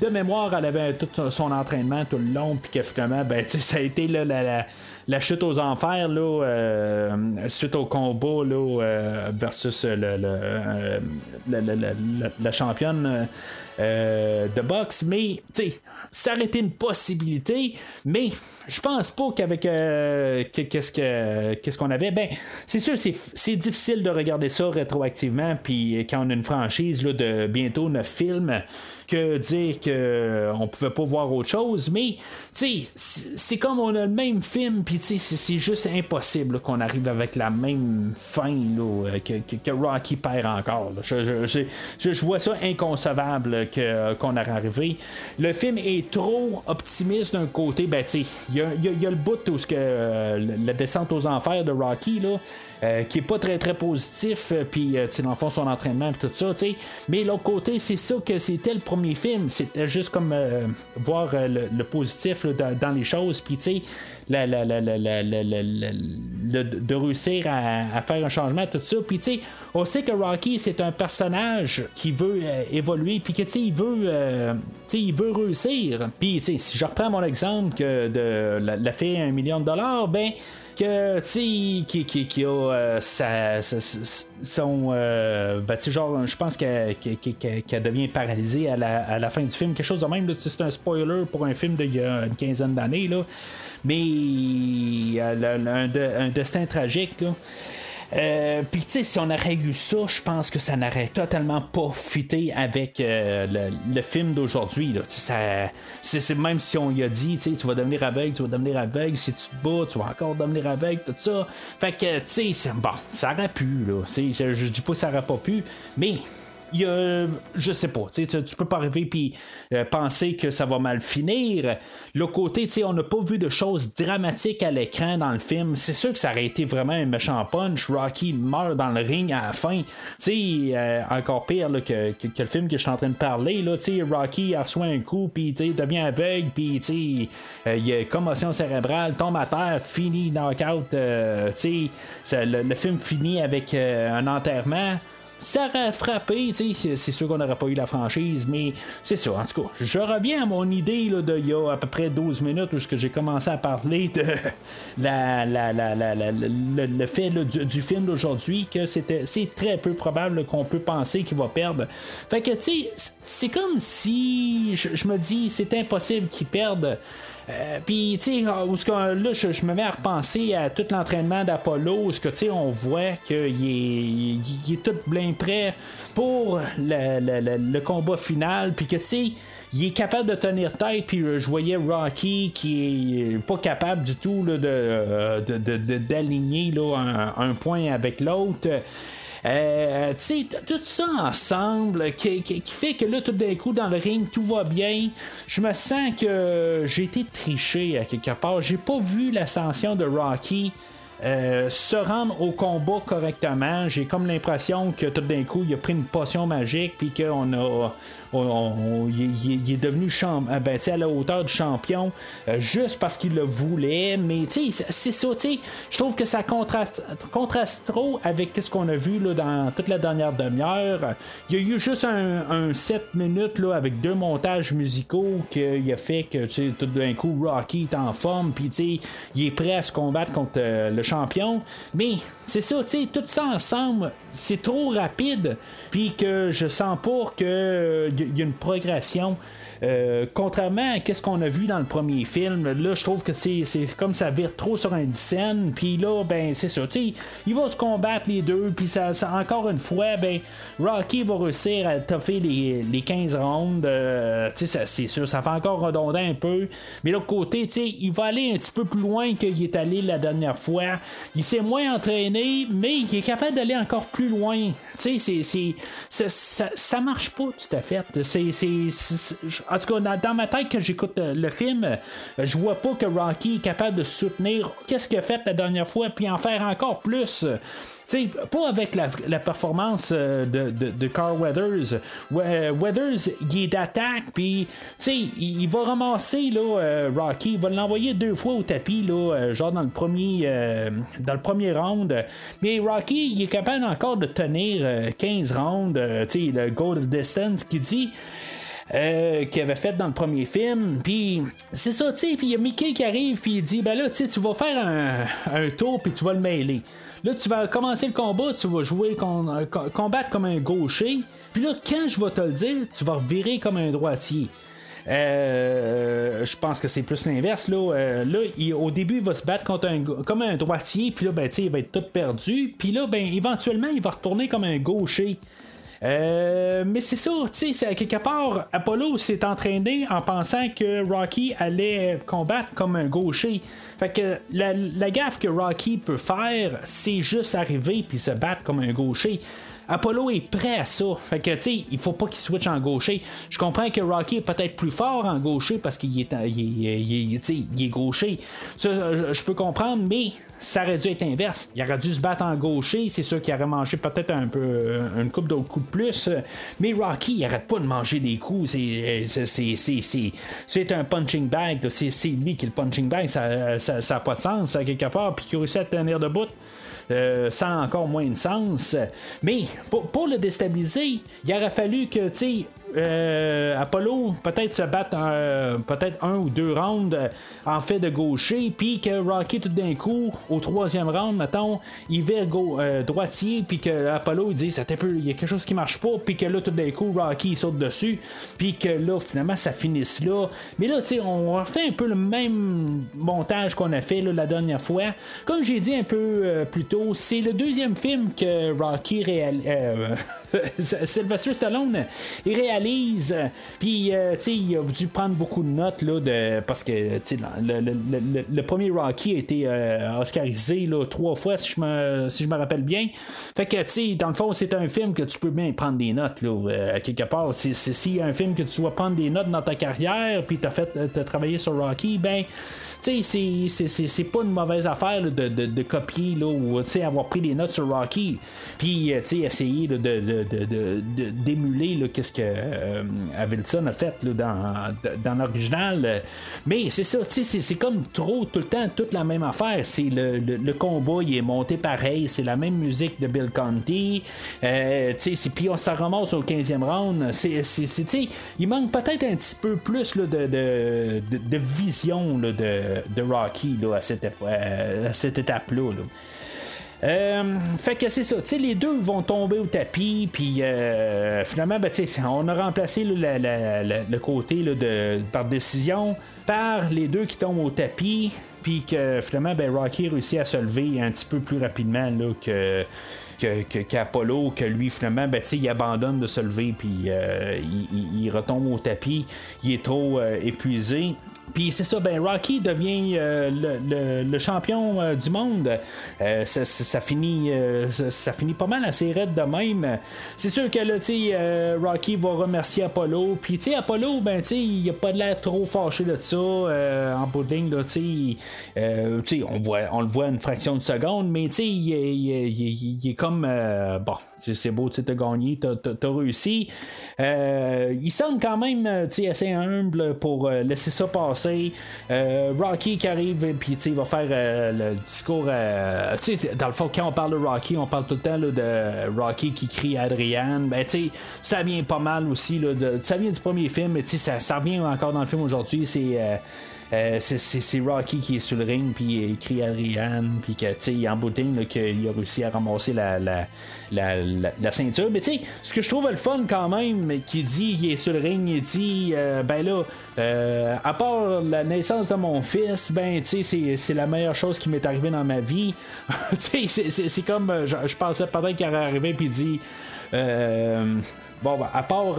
de mémoire, elle avait tout son entraînement tout le long, puis que finalement, ben, ça a été là, la la chute aux enfers là, euh, suite au combat là, euh, versus le, euh, la championne de boxe. Mais ça aurait été une possibilité, mais je pense pas qu'avec qu'est-ce que qu'est-ce qu'on avait. Ben, c'est sûr, c'est difficile de regarder ça rétroactivement, puis quand on a une franchise là, de bientôt neuf films que dire qu'on euh, pouvait pas voir autre chose, mais c'est comme on a le même film, puis c'est juste impossible qu'on arrive avec la même fin là, que, que, Rocky perd encore. Je, je, vois ça inconcevable qu'on aurait arrivé. Le film est trop optimiste d'un côté, ben il y a, a, le bout où ce que, euh, la descente aux enfers de Rocky, là, euh, qui est pas très très positif, euh, puis euh, dans le fond son entraînement tout ça, tu sais. Mais l'autre côté, c'est ça que c'était le premier film, c'était juste comme voir le, positif dans, les choses, puis tu sais. La, la, la, de, réussir à, faire un changement, tout ça. Puis, tu sais, on sait que Rocky, c'est un personnage qui veut évoluer, puis que, tu sais, il veut, il veut réussir. Puis, tu sais, si je reprends mon exemple que de la, fait un million de dollars, ben, que tu qui, qui, qui, a euh, sa, son euh, ben, genre je pense qu'elle devient paralysée à la, à la, fin du film quelque chose de même c'est un spoiler pour un film d'il y a une quinzaine d'années là. Mais euh, un, un, destin tragique là euh, Puis, tu sais, si on aurait eu ça, je pense que ça n'aurait totalement pas fité avec euh, le, film d'aujourd'hui. Même si on y a dit, tu vas devenir aveugle, tu vas devenir aveugle, si tu te bats, tu vas encore devenir aveugle, tout ça. Fait que, tu sais, bon, ça aurait pu, là. Je, je dis pas que ça aurait pas pu, mais il y a, je sais pas, tu, tu peux pas arriver puis euh, penser que ça va mal finir. Le côté, on n'a pas vu de choses dramatiques à l'écran dans le film. C'est sûr que ça aurait été vraiment un méchant punch. Rocky meurt dans le ring à la fin. Tu euh, encore pire que, que, le film que je suis en train de parler. Là, Rocky reçoit un coup, puis devient aveugle, puis euh, il y a commotion cérébrale, tombe à terre, fini knockout. tu le, le film finit avec un enterrement ça aurait frappé, c'est sûr qu'on n'aurait pas eu la franchise, mais c'est ça. En tout cas, je reviens à mon idée là, de il y a à peu près 12 minutes où j'ai commencé à parler de la, le, fait du, film d'aujourd'hui, que c'était c'est très peu probable qu'on peut penser qu'il va perdre. Fait que, tu sais, c'est comme si je, me dis, c'est impossible qu'il perde. Euh, Puis, tu sais, que, là, je, me mets à repenser à tout l'entraînement d'Apollo, où que, tu sais, on voit qu'il est, il, est tout bien prêt pour le, combat final, puis que, tu sais, il est capable de tenir tête, puis euh, je voyais Rocky qui est pas capable du tout euh, de- d'aligner un point avec l'autre. Euh, tu sais, tout ça ensemble qui, qui- fait que là, tout d'un coup, dans le ring, tout va bien. Je me sens que j'ai été triché à quelque part. J'ai pas vu l'ascension de Rocky. euh, se rendre au combat correctement, j'ai comme l'impression que tout d'un coup il a pris une potion magique puis qu'on a il, est devenu euh, ben, à la hauteur du champion euh, juste parce qu'il le voulait. Mais c'est- ça, je trouve que ça contraste, trop avec ce qu'on a vu là, dans toute la dernière demi-heure. Il y a eu juste un, un 7 minutes là, avec deux montages musicaux qui a fait que tout d'un coup Rocky est en forme, puis il est prêt à se combattre contre euh, le champion. Mais c'est ça, tout ça ensemble, c'est trop rapide, puis que je sens pas que il y a une progression. Euh, contrairement à ce qu'on a vu dans le premier film, là je trouve que c'est, comme ça vire trop sur un scène, puis là ben c'est ça, ils vont se combattre les deux, puis ça, ça- encore une fois, ben Rocky va réussir à toffer les, les 15 rounds, euh, c'est sûr, ça fait encore redondant un peu, mais l'autre côté, il va aller un petit peu plus loin qu'il est allé la dernière fois, il s'est moins entraîné, mais il est capable d'aller encore plus loin, tu sais, ça, ça, marche pas tout à fait, c'est- en tout cas, dans, ma tête, quand j'écoute euh, le film, euh, je vois pas que Rocky est capable de soutenir qu'est-ce qu'il a fait la dernière fois, puis en faire encore plus. Tu sais, pas avec la, performance euh, de, Carl Weathers. We- Weathers, il est d'attaque, puis, il, il va ramasser là, euh, Rocky, il va l'envoyer deux fois au tapis, là, euh, genre dans le premier, euh, dans le premier round. Mais Rocky, il est capable encore de tenir euh, 15 rounds, euh, le goal distance qui dit euh, qu'il avait fait dans le premier film. Puis c'est ça, tu sais. Puis il y a Mickey qui arrive, puis il dit Ben là, tu vas faire un, tour, puis tu vas le mêler. Là, tu vas commencer le combat, tu vas jouer, euh, co- combattre comme un gaucher. Puis là, quand je vais te le dire, tu vas revirer comme un droitier. Euh, je pense que c'est plus l'inverse. Là, Euh, là au début, il va se battre contre un, comme un droitier, puis là, ben, il va être tout perdu. Puis là, ben, éventuellement, il va retourner comme un gaucher. Euh, mais c'est ça, tu sais, à quelque part, Apollo s'est entraîné en pensant que Rocky allait combattre comme un gaucher. Fait que la, la gaffe que Rocky peut faire, c'est juste arriver puis se battre comme un gaucher. Apollo est prêt à ça. Fait que, tu sais, il faut pas qu'il switch en gaucher. Je comprends que Rocky est peut-être plus fort en gaucher parce qu'il est, il il sais, il est gaucher. Ça, je, peux comprendre, mais ça aurait dû être inverse. Il aurait dû se battre en gaucher. C'est sûr qu'il aurait mangé peut-être un peu euh, une coupe d'autres coups de plus. Mais Rocky, il arrête pas de manger des coups. C'est, un punching bag. C'est, lui qui est le punching bag. Ça n'a ça, a pas de sens, à quelque part. Puis qu'il réussit à tenir debout. Euh, ça a encore moins de sens. Mais pour, le déstabiliser, il aurait fallu que, tu euh, Apollo peut-être se batte euh, peut-être un ou deux rounds euh, en fait de gaucher, puis que Rocky tout d'un coup, au troisième round, mettons, il vire droitier, puis que Apollo il dit ça il y a quelque chose qui marche pas, puis que là tout d'un coup Rocky il saute dessus, puis que là finalement ça finisse là. Mais là, tu sais, on refait un peu le même montage qu'on a fait la dernière fois. Comme j'ai dit un peu plus tôt, c'est le deuxième film que Rocky réalise. Sylvester Stallone il réalise. Euh, Puis, euh, tu sais, il a dû prendre beaucoup de notes là, de, parce que le, le- premier Rocky a été euh, oscarisé là, trois fois, si je, me, si je me rappelle bien. Fait que, tu sais, dans le fond, c'est un film que tu peux bien prendre des notes là, euh, à quelque part. Si c'est, un film que tu dois prendre des notes dans ta carrière, puis tu as fait t'as travaillé sur Rocky, ben. Tu sais, c'est- pas une mauvaise affaire de, de- copier là, ou avoir pris des notes sur Rocky, puis euh, essayer là, de, d'émuler qu'est-ce que euh, Wilson a fait dans, dans l'original. Mais c'est ça, c'est- comme trop tout le temps toute la même affaire. Le, le- combat, il est monté pareil, c'est la même musique de Bill Conti. Euh, puis on s'en ramasse au 15e round. C'est, il manque peut-être un petit peu plus là, de, de, de- de vision là, de, de Rocky là, à cette, euh, étape-là. là. Euh, fait que c'est ça, les deux vont tomber au tapis, puis euh, finalement, ben, on a remplacé le côté de, par décision par les deux qui tombent au tapis, puis que finalement, ben, Rocky réussit à se lever un petit peu plus rapidement là, que qu'Apollo, que, lui, finalement, ben, il abandonne de se lever, puis euh, il, retombe au tapis. Il est trop épuisé. Puis c'est ça, ben Rocky devient euh, le, champion euh, du monde. Euh, ça, finit, ça, finit pas mal assez raide de même. C'est sûr que là, Rocky va remercier Apollo. Puis tu Apollo, ben tu il a pas l'air trop fâché de ça en bout de on, voit, on le voit une fraction de seconde, mais tu il, il, est comme bon, c'est beau, tu as gagné, tu as, réussi. il semble quand même assez humble pour laisser ça passer euh, Rocky qui arrive et puis il va faire euh, le discours. Euh, dans le fond, quand on parle de Rocky, on parle tout le temps de Rocky qui crie Adrian. Ben, ça vient pas mal aussi. de, ça vient du premier film, mais ça, ça revient encore dans le film aujourd'hui. C'est euh, c'est Rocky qui est sur le ring, puis il écrit Adrian, puis que, tu en bouting, qu'il a réussi à ramasser la, la, la, ceinture. Mais, tu sais, ce que je trouve le fun quand même, qui dit, il est sur le ring, il dit, euh, ben là, euh, à part la naissance de mon fils, ben, tu sais, c'est la meilleure chose qui m'est arrivée dans ma vie. tu sais, c'est comme, je, pensais peut-être qu'il allait arriver, puis dit, bon, ben, à part,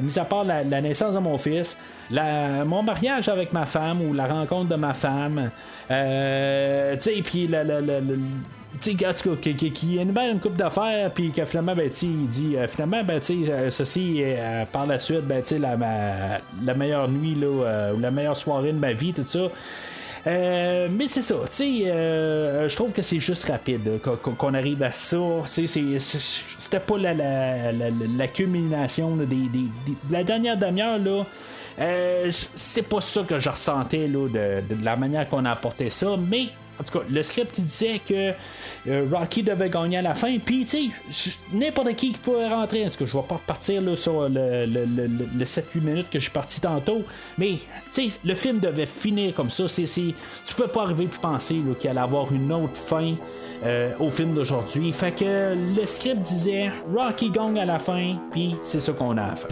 mis à part la, naissance de mon fils, mon mariage avec ma femme ou la rencontre de ma femme, euh, tu sais, puis la, la, la, qui, qui énumère une coupe d'affaires, puis que finalement, ben, il dit euh, finalement, ben, euh, ceci, euh, par la suite, ben, la, la meilleure nuit, là, ou la meilleure soirée de ma vie, tout ça. Mais c'est ça, tu sais, je trouve que c'est juste rapide qu'on arrive à ça. C'était pas la, la, la, culmination des, des, la dernière demi-heure, là. Euh, c'est pas ça que je ressentais là, de, la manière qu'on a apporté ça, mais en tout cas, le script disait que euh, Rocky devait gagner à la fin, puis tu sais, n'importe qui qui pourrait rentrer. En tout cas, je vais pas repartir sur le, le, 7-8 minutes que je suis parti tantôt, mais tu sais, le film devait finir comme ça. C'est, tu peux pas arriver puis penser qu'il allait avoir une autre fin euh, au film d'aujourd'hui. Fait que le script disait Rocky gagne à la fin, puis c'est ça qu'on a à faire.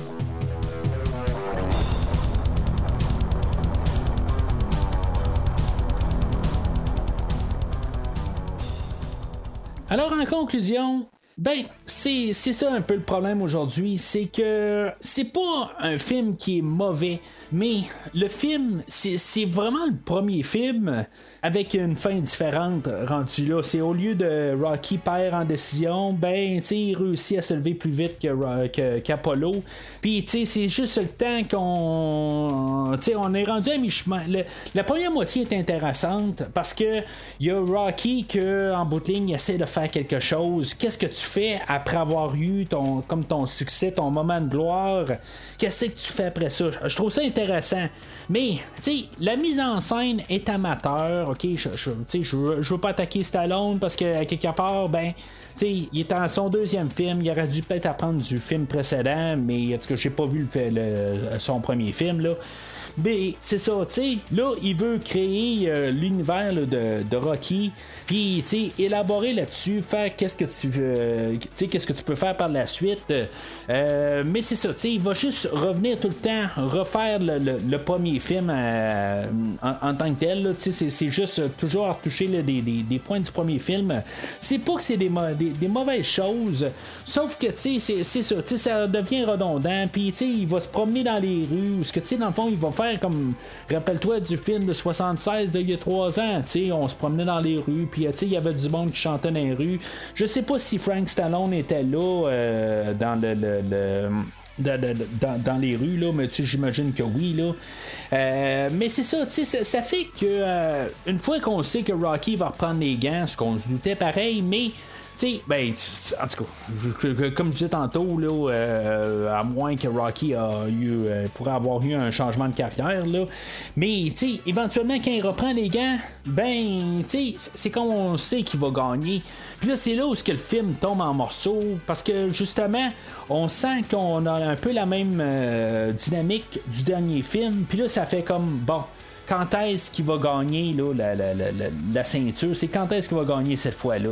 Alors, en conclusion, ben, c'est ça un peu le problème aujourd'hui, c'est que c'est pas un film qui est mauvais, mais le film, c'est vraiment le premier film avec une fin différente rendu là. C'est au lieu de Rocky perd en décision, ben, tu il réussit à se lever plus vite qu'Apollo. Que, Puis, tu sais, c'est juste le temps qu'on. Tu sais, on est rendu à mi-chemin. La première moitié est intéressante parce que il y a Rocky que, en bout de ligne, essaie de faire quelque chose. Qu'est-ce que tu après avoir eu ton, comme ton succès, ton moment de gloire? Qu'est-ce que tu fais après ça? Je trouve ça intéressant. Mais, tu sais, la mise en scène est amateur ok, je, je, je, veux, pas attaquer Stallone parce que quelque part, ben, il est en son deuxième film, il aurait dû peut-être apprendre du film précédent, mais est-ce que j'ai pas vu le, son premier film là. Mais c'est ça, tu sais, là, il veut créer euh, l'univers de, Rocky, puis, élaborer là-dessus, faire qu'est-ce que tu veux, euh, qu'est-ce que tu peux faire par la suite. Euh, mais c'est ça, tu sais, il va juste revenir tout le temps, refaire le, premier film en, tant que tel, c'est juste toujours retoucher des, des, points du premier film. C'est pas que c'est des, des, mauvaises choses, sauf que, tu sais, c'est ça, tu sais, ça devient redondant, puis, tu sais, il va se promener dans les rues, ce que, tu sais, dans le fond, il va faire comme. Rappelle-toi du film de 76 d'il y a 3 ans. sais on se promenait dans les rues, puis il y avait du monde qui chantait dans les rues. Je sais pas si Frank Stallone était là euh, dans le, dans, les rues, là, mais j'imagine que oui. Là. Euh, mais c'est ça, ça, ça fait que euh, une fois qu'on sait que Rocky va reprendre les gants, ce qu'on se doutait pareil, mais ben, en tout cas, comme je disais tantôt, là, euh, à moins que Rocky a eu, euh, pourrait avoir eu un changement de carrière, là, mais éventuellement, quand il reprend les gants, ben, c'est comme on sait qu'il va gagner. Puis là, c'est là où que le film tombe en morceaux, parce que justement, on sent qu'on a un peu la même euh, dynamique du dernier film, puis là, ça fait comme, bon, quand est-ce qu'il va gagner la, ceinture, c'est quand est-ce qu'il va gagner cette fois-là.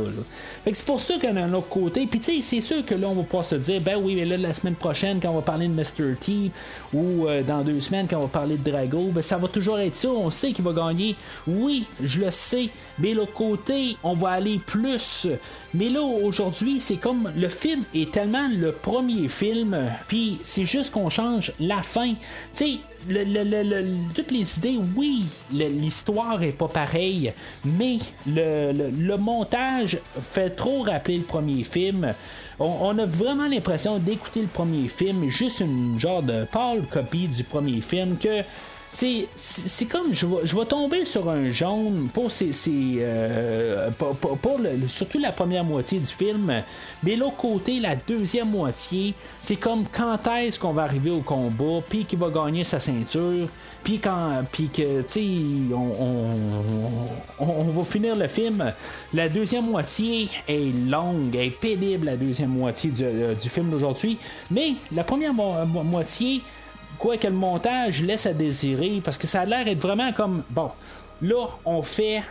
C'est pour ça qu'on a un autre côté. Puis tu sais, c'est sûr que là, on va pouvoir se dire, ben oui, mais là, la semaine prochaine, quand on va parler de Mr. T, ou euh, dans deux semaines, quand on va parler de Drago, ben ça va toujours être ça. On sait qu'il va gagner. Oui, je le sais. Mais l'autre côté, on va aller plus. Mais là, aujourd'hui, c'est comme le film est tellement le premier film, puis c'est juste qu'on change la fin. Tu sais, toutes les idées, oui, l'histoire est pas pareille, mais le, montage fait trop rappeler le premier film. On, on a vraiment l'impression d'écouter le premier film, juste une genre de pâle copie du premier film que c'est comme je vais, je tomber sur un jaune pour ces, euh, surtout la première moitié du film. Mais l'autre côté la deuxième moitié c'est comme quand est-ce qu'on va arriver au combat puis qui va gagner sa ceinture puis quand puis que tu sais on, on, va finir le film. La deuxième moitié est longue est pénible la deuxième moitié du, euh, du film d'aujourd'hui. Mais la première moitié quoi que le montage laisse à désirer parce que ça a l'air d'être vraiment comme bon là on fait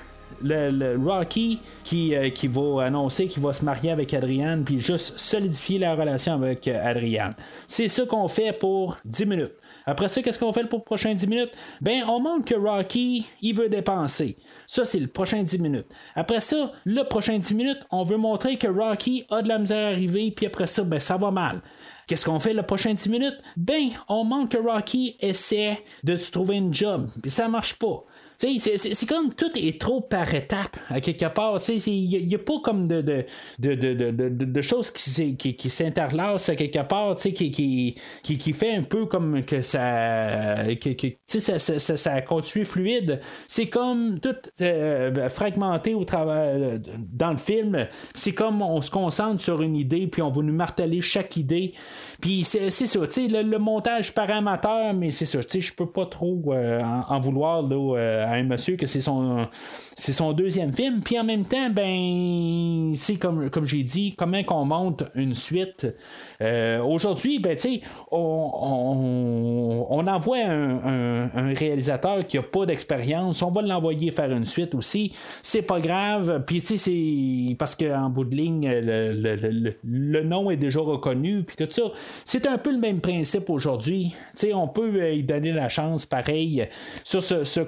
le, Rocky qui, euh, qui va annoncer qu'il va se marier avec Adrienne puis juste solidifier la relation avec euh, Adrienne. C'est ça qu'on fait pour 10 minutes. Après ça, qu'est-ce qu'on fait pour les prochains 10 minutes? Ben, on montre que Rocky, il veut dépenser. Ça, c'est le prochain 10 minutes. Après ça, le prochain 10 minutes, on veut montrer que Rocky a de la misère à arriver, puis après ça, ben, ça va mal. Qu'est-ce qu'on fait le prochain 10 minutes? Ben, on montre que Rocky essaie de se trouver une job, puis ça marche pas. C'est comme tout est trop par étapes, à quelque part. Il n'y a, pas comme de, de, de, de, de choses qui, qui, qui s'interlacent à quelque part, qui, qui, qui, qui fait un peu comme que ça, ça, ça, ça, ça continue fluide. C'est comme tout euh, fragmenté au travers dans le film. C'est comme on se concentre sur une idée, puis on va nous marteler chaque idée. Puis c'est ça, le, le montage par amateur, mais c'est ça, je peux pas trop euh, en, vouloir là, euh, un monsieur que c'est son c'est son deuxième film. Puis en même temps, ben c'est comme, comme j'ai dit, comment qu'on monte une suite. Euh, aujourd'hui, ben tu sais, on, on, envoie un, réalisateur qui a pas d'expérience, on va l'envoyer faire une suite aussi. C'est pas grave. Puis tu sais, c'est parce qu'en bout de ligne, le, le, le, nom est déjà reconnu. Puis tout ça. C'est un peu le même principe aujourd'hui. On peut y donner la chance pareil sur ce, ce,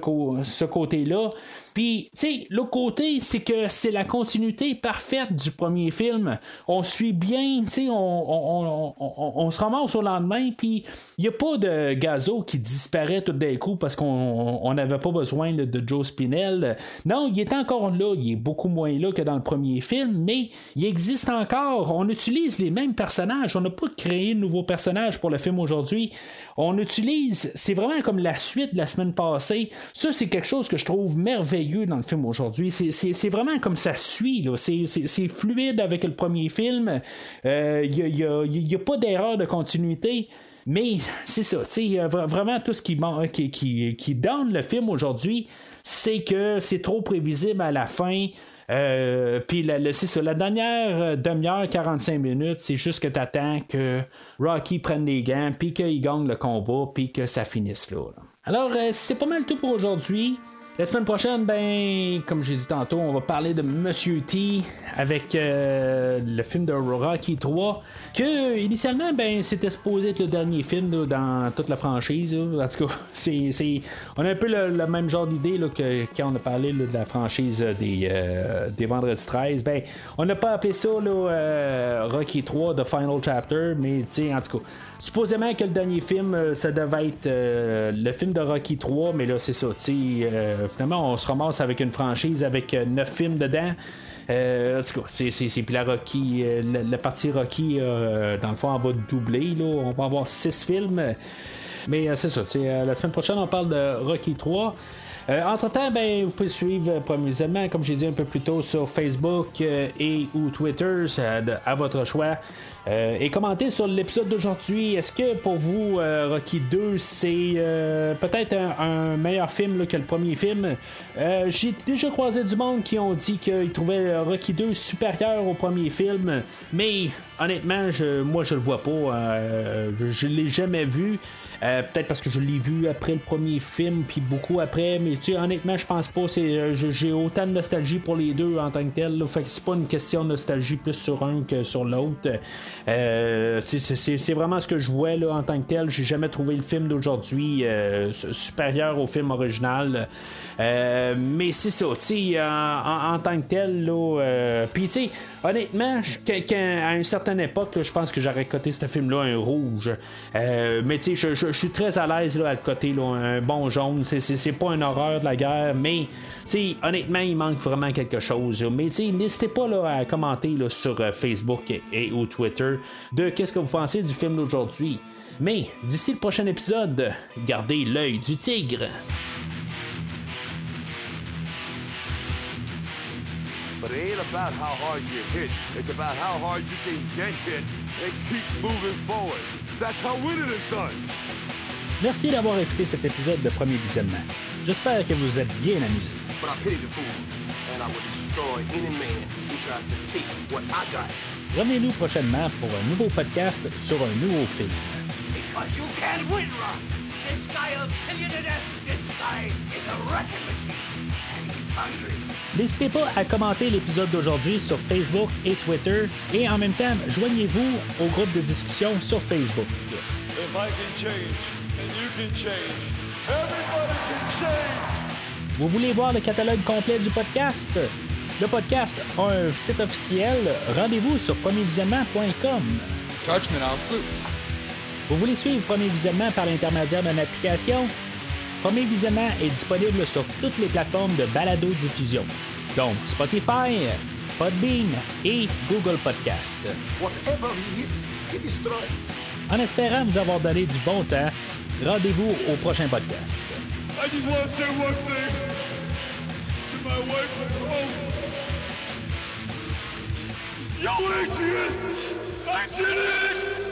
ce côté-là. Puis, tu sais, l'autre côté, c'est que c'est la continuité parfaite du premier film. On suit bien, tu sais, on, on, se ramasse au lendemain, puis il n'y a pas de gazo qui disparaît tout d'un coup parce qu'on n'avait pas besoin de, Joe Spinell. Non, il est encore là, il est beaucoup moins là que dans le premier film, mais il existe encore. On utilise les mêmes personnages. On n'a pas créé de nouveaux personnages pour le film aujourd'hui. On utilise, c'est vraiment comme la suite de la semaine passée. Ça, c'est quelque chose que je trouve merveilleux dans le film aujourd'hui. C'est vraiment comme ça suit. C'est fluide avec le premier film. Il euh, n'y a, pas d'erreur de continuité. Mais c'est ça, vraiment tout ce qui, donne le film aujourd'hui, c'est que c'est trop prévisible à la fin. Euh, puis c'est ça, la dernière demi-heure, 45 minutes, c'est juste que tu attends que Rocky prenne les gants, puis qu'il gagne le combat, puis que ça finisse là. Alors, euh, c'est pas mal tout pour aujourd'hui. La semaine prochaine, ben, comme j'ai dit tantôt, on va parler de Monsieur T avec euh, le film de Rocky 3. Que initialement, ben, c'était supposé être le dernier film dans toute la franchise. En tout cas, c'est, on a un peu le, même genre d'idée que quand on a parlé de la franchise des, euh, des Vendredis 13. Ben, on n'a pas appelé ça euh, Rocky 3 The Final Chapter, mais en tout cas, supposément que le dernier film, ça devait être le film de Rocky 3, mais là, c'est ça. Euh, finalement, on se ramasse avec une franchise avec euh, neuf films dedans. Euh, en tout cas, c'est, la Rocky, la, partie Rocky, dans le fond, on va doubler. Là, on va avoir six films. Mais c'est ça. la semaine prochaine, on parle de Rocky 3. Entre-temps, ben, vous pouvez suivre provisoirement, comme j'ai dit un peu plus tôt, sur Facebook et ou Twitter, à votre choix. Euh, et commentez sur l'épisode d'aujourd'hui. Est-ce que pour vous, euh, Rocky 2, c'est euh, peut-être un, meilleur film que le premier film? J'ai déjà croisé du monde qui ont dit qu'ils trouvaient Rocky 2 supérieur au premier film. Mais honnêtement, je, moi, je le vois pas. Euh, je l'ai jamais vu. Euh, peut-être parce que je l'ai vu après le premier film, puis beaucoup après. Mais tu sais, honnêtement, je pense pas. C'est, j'ai autant de nostalgie pour les deux en tant que tel. fait que c'est pas une question de nostalgie plus sur un que sur l'autre. c'est, vraiment ce que je vois là, en tant que tel. J'ai jamais trouvé le film d'aujourd'hui supérieur au film original. mais c'est ça, en, tant que tel, là. puis tu sais, honnêtement, à une certaine époque, je pense que j'aurais coté ce film-là un rouge. Euh, mais tu sais, je, suis très à l'aise à le côté un bon jaune. C'est pas une horreur de la guerre, mais honnêtement, il manque vraiment quelque chose. Mais n'hésitez pas là, à commenter sur euh, Facebook et, ou Twitter de qu'est-ce que vous pensez du film d'aujourd'hui. Mais d'ici le prochain épisode, gardez l'œil du tigre. But it ain't about how hard you hit. It's about how hard you can get hit and keep moving forward. That's how winning is done. Merci d'avoir écouté cet épisode de Premier Visionnement. J'espère que vous êtes bien amusés. But I pity the fool, and I will destroy any man who tries to take what I got. Revenez-nous prochainement pour un nouveau podcast sur un nouveau film. Because you can't win, Rock. This guy will kill you to death. This guy is a wrecking machine. N'hésitez pas à commenter l'épisode d'aujourd'hui sur Facebook et Twitter et en même temps, joignez-vous au groupe de discussion sur Facebook. Vous voulez voir le catalogue complet du podcast? Le podcast a un site officiel. Rendez-vous sur premiervisionnement.com. Vous voulez suivre Premier Visionnement par l'intermédiaire d'une application? Premier Visionnement est disponible sur toutes les plateformes de balado-diffusion, donc Spotify, Podbean et Google Podcast. En espérant vous avoir donné du bon temps, rendez-vous au prochain podcast. Yo, Adrian! I did it!